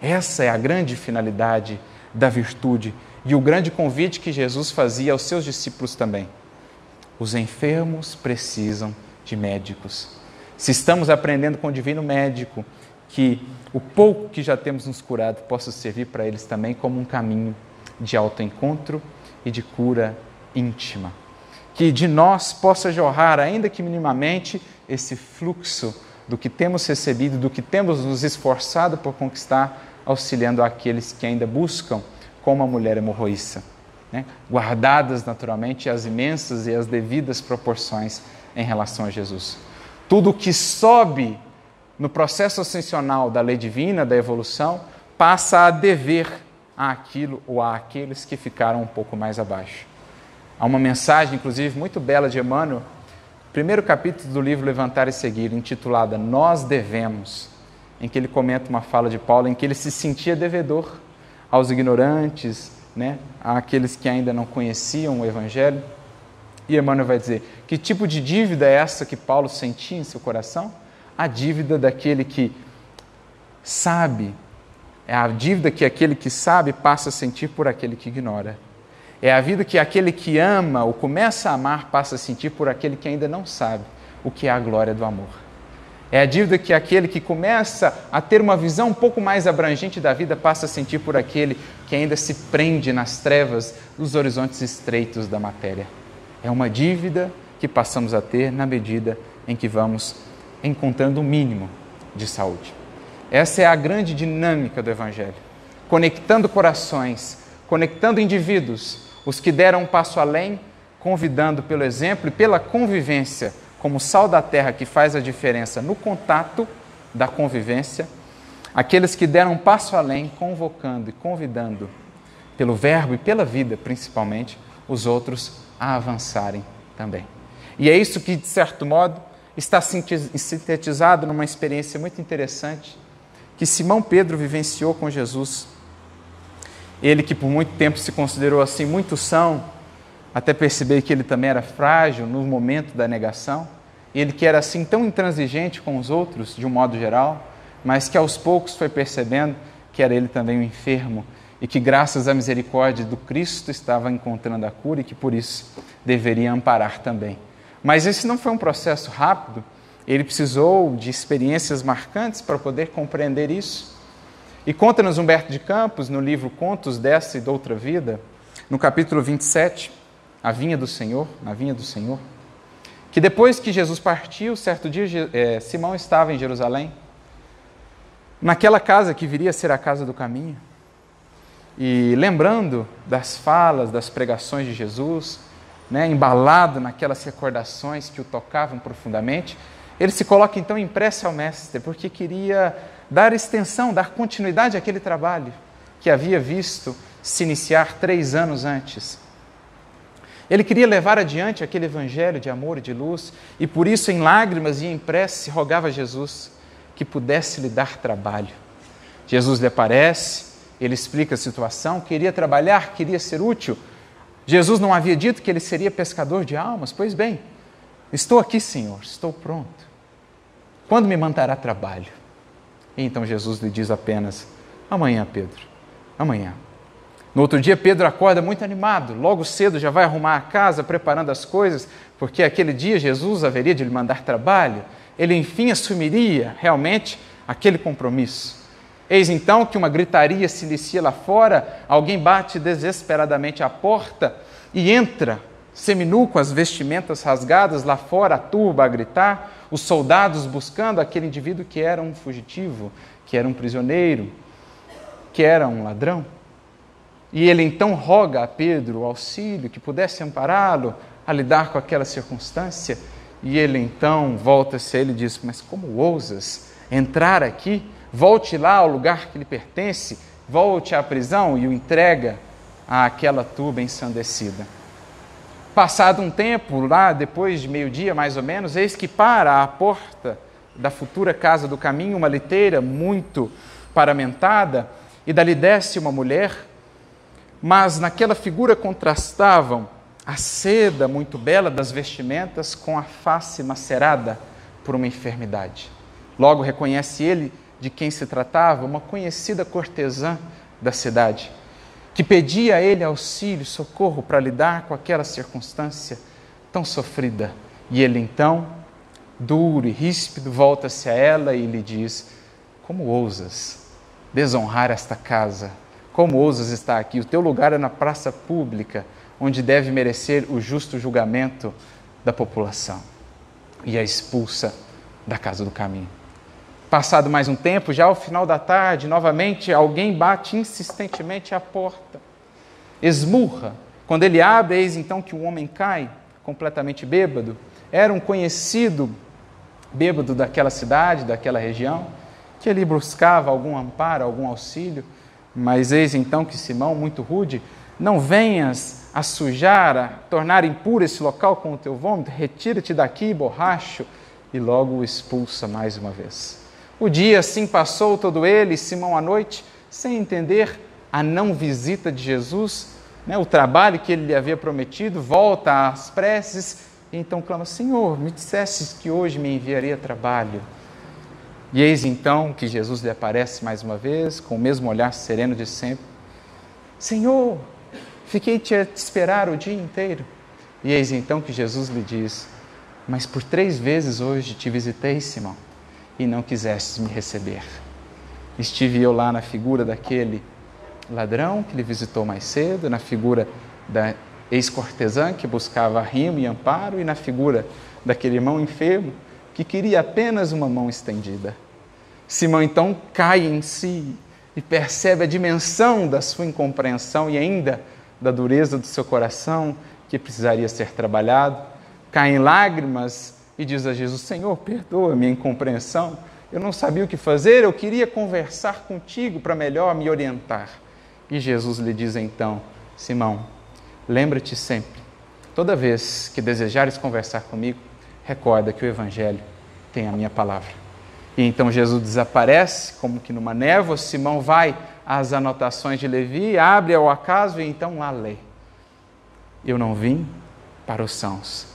Essa é a grande finalidade da virtude e o grande convite que Jesus fazia aos seus discípulos também. Os enfermos precisam de médicos. Se estamos aprendendo com o divino médico que o pouco que já temos nos curado possa servir para eles também como um caminho de autoencontro e de cura íntima. Que de nós possa jorrar, ainda que minimamente, esse fluxo do que temos recebido, do que temos nos esforçado por conquistar auxiliando aqueles que ainda buscam como a mulher hemorroíça, né? guardadas naturalmente as imensas e as devidas proporções em relação a Jesus. Tudo que sobe no processo ascensional da lei divina, da evolução, passa a dever àquilo ou àqueles que ficaram um pouco mais abaixo. Há uma mensagem, inclusive, muito bela de Emmanuel, primeiro capítulo do livro Levantar e Seguir, intitulada Nós Devemos, em que ele comenta uma fala de Paulo em que ele se sentia devedor aos ignorantes, né, àqueles que ainda não conheciam o Evangelho. E Emmanuel vai dizer: que tipo de dívida é essa que Paulo sentia em seu coração? A dívida daquele que sabe, é a dívida que aquele que sabe passa a sentir por aquele que ignora. É a vida que aquele que ama ou começa a amar passa a sentir por aquele que ainda não sabe o que é a glória do amor. É a dívida que aquele que começa a ter uma visão um pouco mais abrangente da vida passa a sentir por aquele que ainda se prende nas trevas dos horizontes estreitos da matéria. É uma dívida que passamos a ter na medida em que vamos encontrando o um mínimo de saúde. Essa é a grande dinâmica do Evangelho, conectando corações, conectando indivíduos, os que deram um passo além, convidando pelo exemplo e pela convivência, como sal da terra que faz a diferença no contato da convivência, aqueles que deram um passo além, convocando e convidando, pelo verbo e pela vida principalmente, os outros a avançarem também. E é isso que, de certo modo, está sintetizado numa experiência muito interessante que Simão Pedro vivenciou com Jesus. Ele que por muito tempo se considerou assim muito são, até perceber que ele também era frágil no momento da negação. Ele que era assim tão intransigente com os outros, de um modo geral, mas que aos poucos foi percebendo que era ele também um enfermo e que, graças à misericórdia do Cristo, estava encontrando a cura e que por isso deveria amparar também. Mas esse não foi um processo rápido, ele precisou de experiências marcantes para poder compreender isso. E conta-nos Humberto de Campos, no livro Contos dessa e de Outra Vida, no capítulo 27, A Vinha do Senhor, na Vinha do Senhor, que depois que Jesus partiu, certo dia é, Simão estava em Jerusalém, naquela casa que viria a ser a casa do caminho, e lembrando das falas, das pregações de Jesus, né, embalado naquelas recordações que o tocavam profundamente, ele se coloca então em prece ao Mestre, porque queria dar extensão, dar continuidade àquele trabalho que havia visto se iniciar três anos antes. Ele queria levar adiante aquele evangelho de amor e de luz, e por isso, em lágrimas e em prece, rogava a Jesus que pudesse lhe dar trabalho. Jesus lhe aparece, ele explica a situação, queria trabalhar, queria ser útil, Jesus não havia dito que ele seria pescador de almas? Pois bem, estou aqui, Senhor, estou pronto. Quando me mandará trabalho? E então Jesus lhe diz apenas: amanhã, Pedro, amanhã. No outro dia, Pedro acorda muito animado, logo cedo já vai arrumar a casa, preparando as coisas, porque aquele dia Jesus haveria de lhe mandar trabalho. Ele enfim assumiria realmente aquele compromisso. Eis então que uma gritaria se inicia lá fora, alguém bate desesperadamente à porta e entra, seminu com as vestimentas rasgadas lá fora, a turba a gritar, os soldados buscando aquele indivíduo que era um fugitivo, que era um prisioneiro, que era um ladrão. E ele então roga a Pedro o auxílio, que pudesse ampará-lo a lidar com aquela circunstância. E ele então volta-se a ele e diz: Mas como ousas entrar aqui? volte lá ao lugar que lhe pertence, volte à prisão e o entrega àquela turba ensandecida. Passado um tempo, lá depois de meio-dia mais ou menos, eis que para à porta da futura casa do caminho uma liteira muito paramentada, e dali desce uma mulher, mas naquela figura contrastavam a seda muito bela das vestimentas com a face macerada por uma enfermidade. Logo reconhece ele de quem se tratava, uma conhecida cortesã da cidade, que pedia a ele auxílio, socorro para lidar com aquela circunstância tão sofrida. E ele então, duro e ríspido, volta-se a ela e lhe diz: Como ousas desonrar esta casa? Como ousas estar aqui? O teu lugar é na praça pública, onde deve merecer o justo julgamento da população. E a expulsa da casa do caminho. Passado mais um tempo, já ao final da tarde, novamente alguém bate insistentemente à porta. Esmurra. Quando ele abre, eis então que o homem cai, completamente bêbado. Era um conhecido bêbado daquela cidade, daquela região, que ali buscava algum amparo, algum auxílio. Mas eis então que Simão, muito rude, não venhas a sujar, a tornar impuro esse local com o teu vômito, retira-te daqui, borracho, e logo o expulsa mais uma vez. O dia assim passou todo ele, Simão à noite, sem entender a não visita de Jesus, né, o trabalho que ele lhe havia prometido, volta às preces e então clama: Senhor, me dissesses que hoje me enviaria trabalho. E eis então que Jesus lhe aparece mais uma vez, com o mesmo olhar sereno de sempre: Senhor, fiquei te esperar o dia inteiro. E eis então que Jesus lhe diz: Mas por três vezes hoje te visitei, Simão, e não quisestes me receber. Estive eu lá na figura daquele ladrão que lhe visitou mais cedo, na figura da ex-cortesã que buscava rimo e amparo, e na figura daquele irmão enfermo que queria apenas uma mão estendida. Simão então cai em si e percebe a dimensão da sua incompreensão e ainda da dureza do seu coração que precisaria ser trabalhado. Cai em lágrimas e diz a Jesus: Senhor, perdoa minha incompreensão. Eu não sabia o que fazer, eu queria conversar contigo para melhor me orientar. E Jesus lhe diz então: Simão, lembra-te sempre, toda vez que desejares conversar comigo, recorda que o Evangelho tem a minha palavra. E então Jesus desaparece, como que numa névoa, Simão vai às anotações de Levi, abre ao acaso e então lá lê. Eu não vim para os sãos,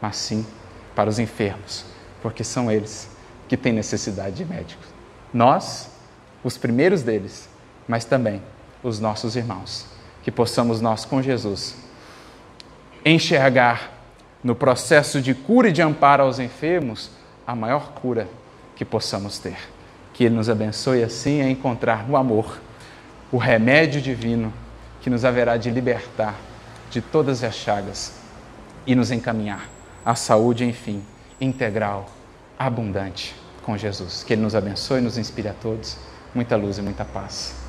mas sim para os enfermos, porque são eles que têm necessidade de médicos. Nós, os primeiros deles, mas também os nossos irmãos. Que possamos nós, com Jesus, enxergar no processo de cura e de amparo aos enfermos a maior cura que possamos ter. Que Ele nos abençoe assim a encontrar no amor o remédio divino que nos haverá de libertar de todas as chagas e nos encaminhar à saúde, enfim, integral, abundante com Jesus. Que Ele nos abençoe e nos inspire a todos. Muita luz e muita paz.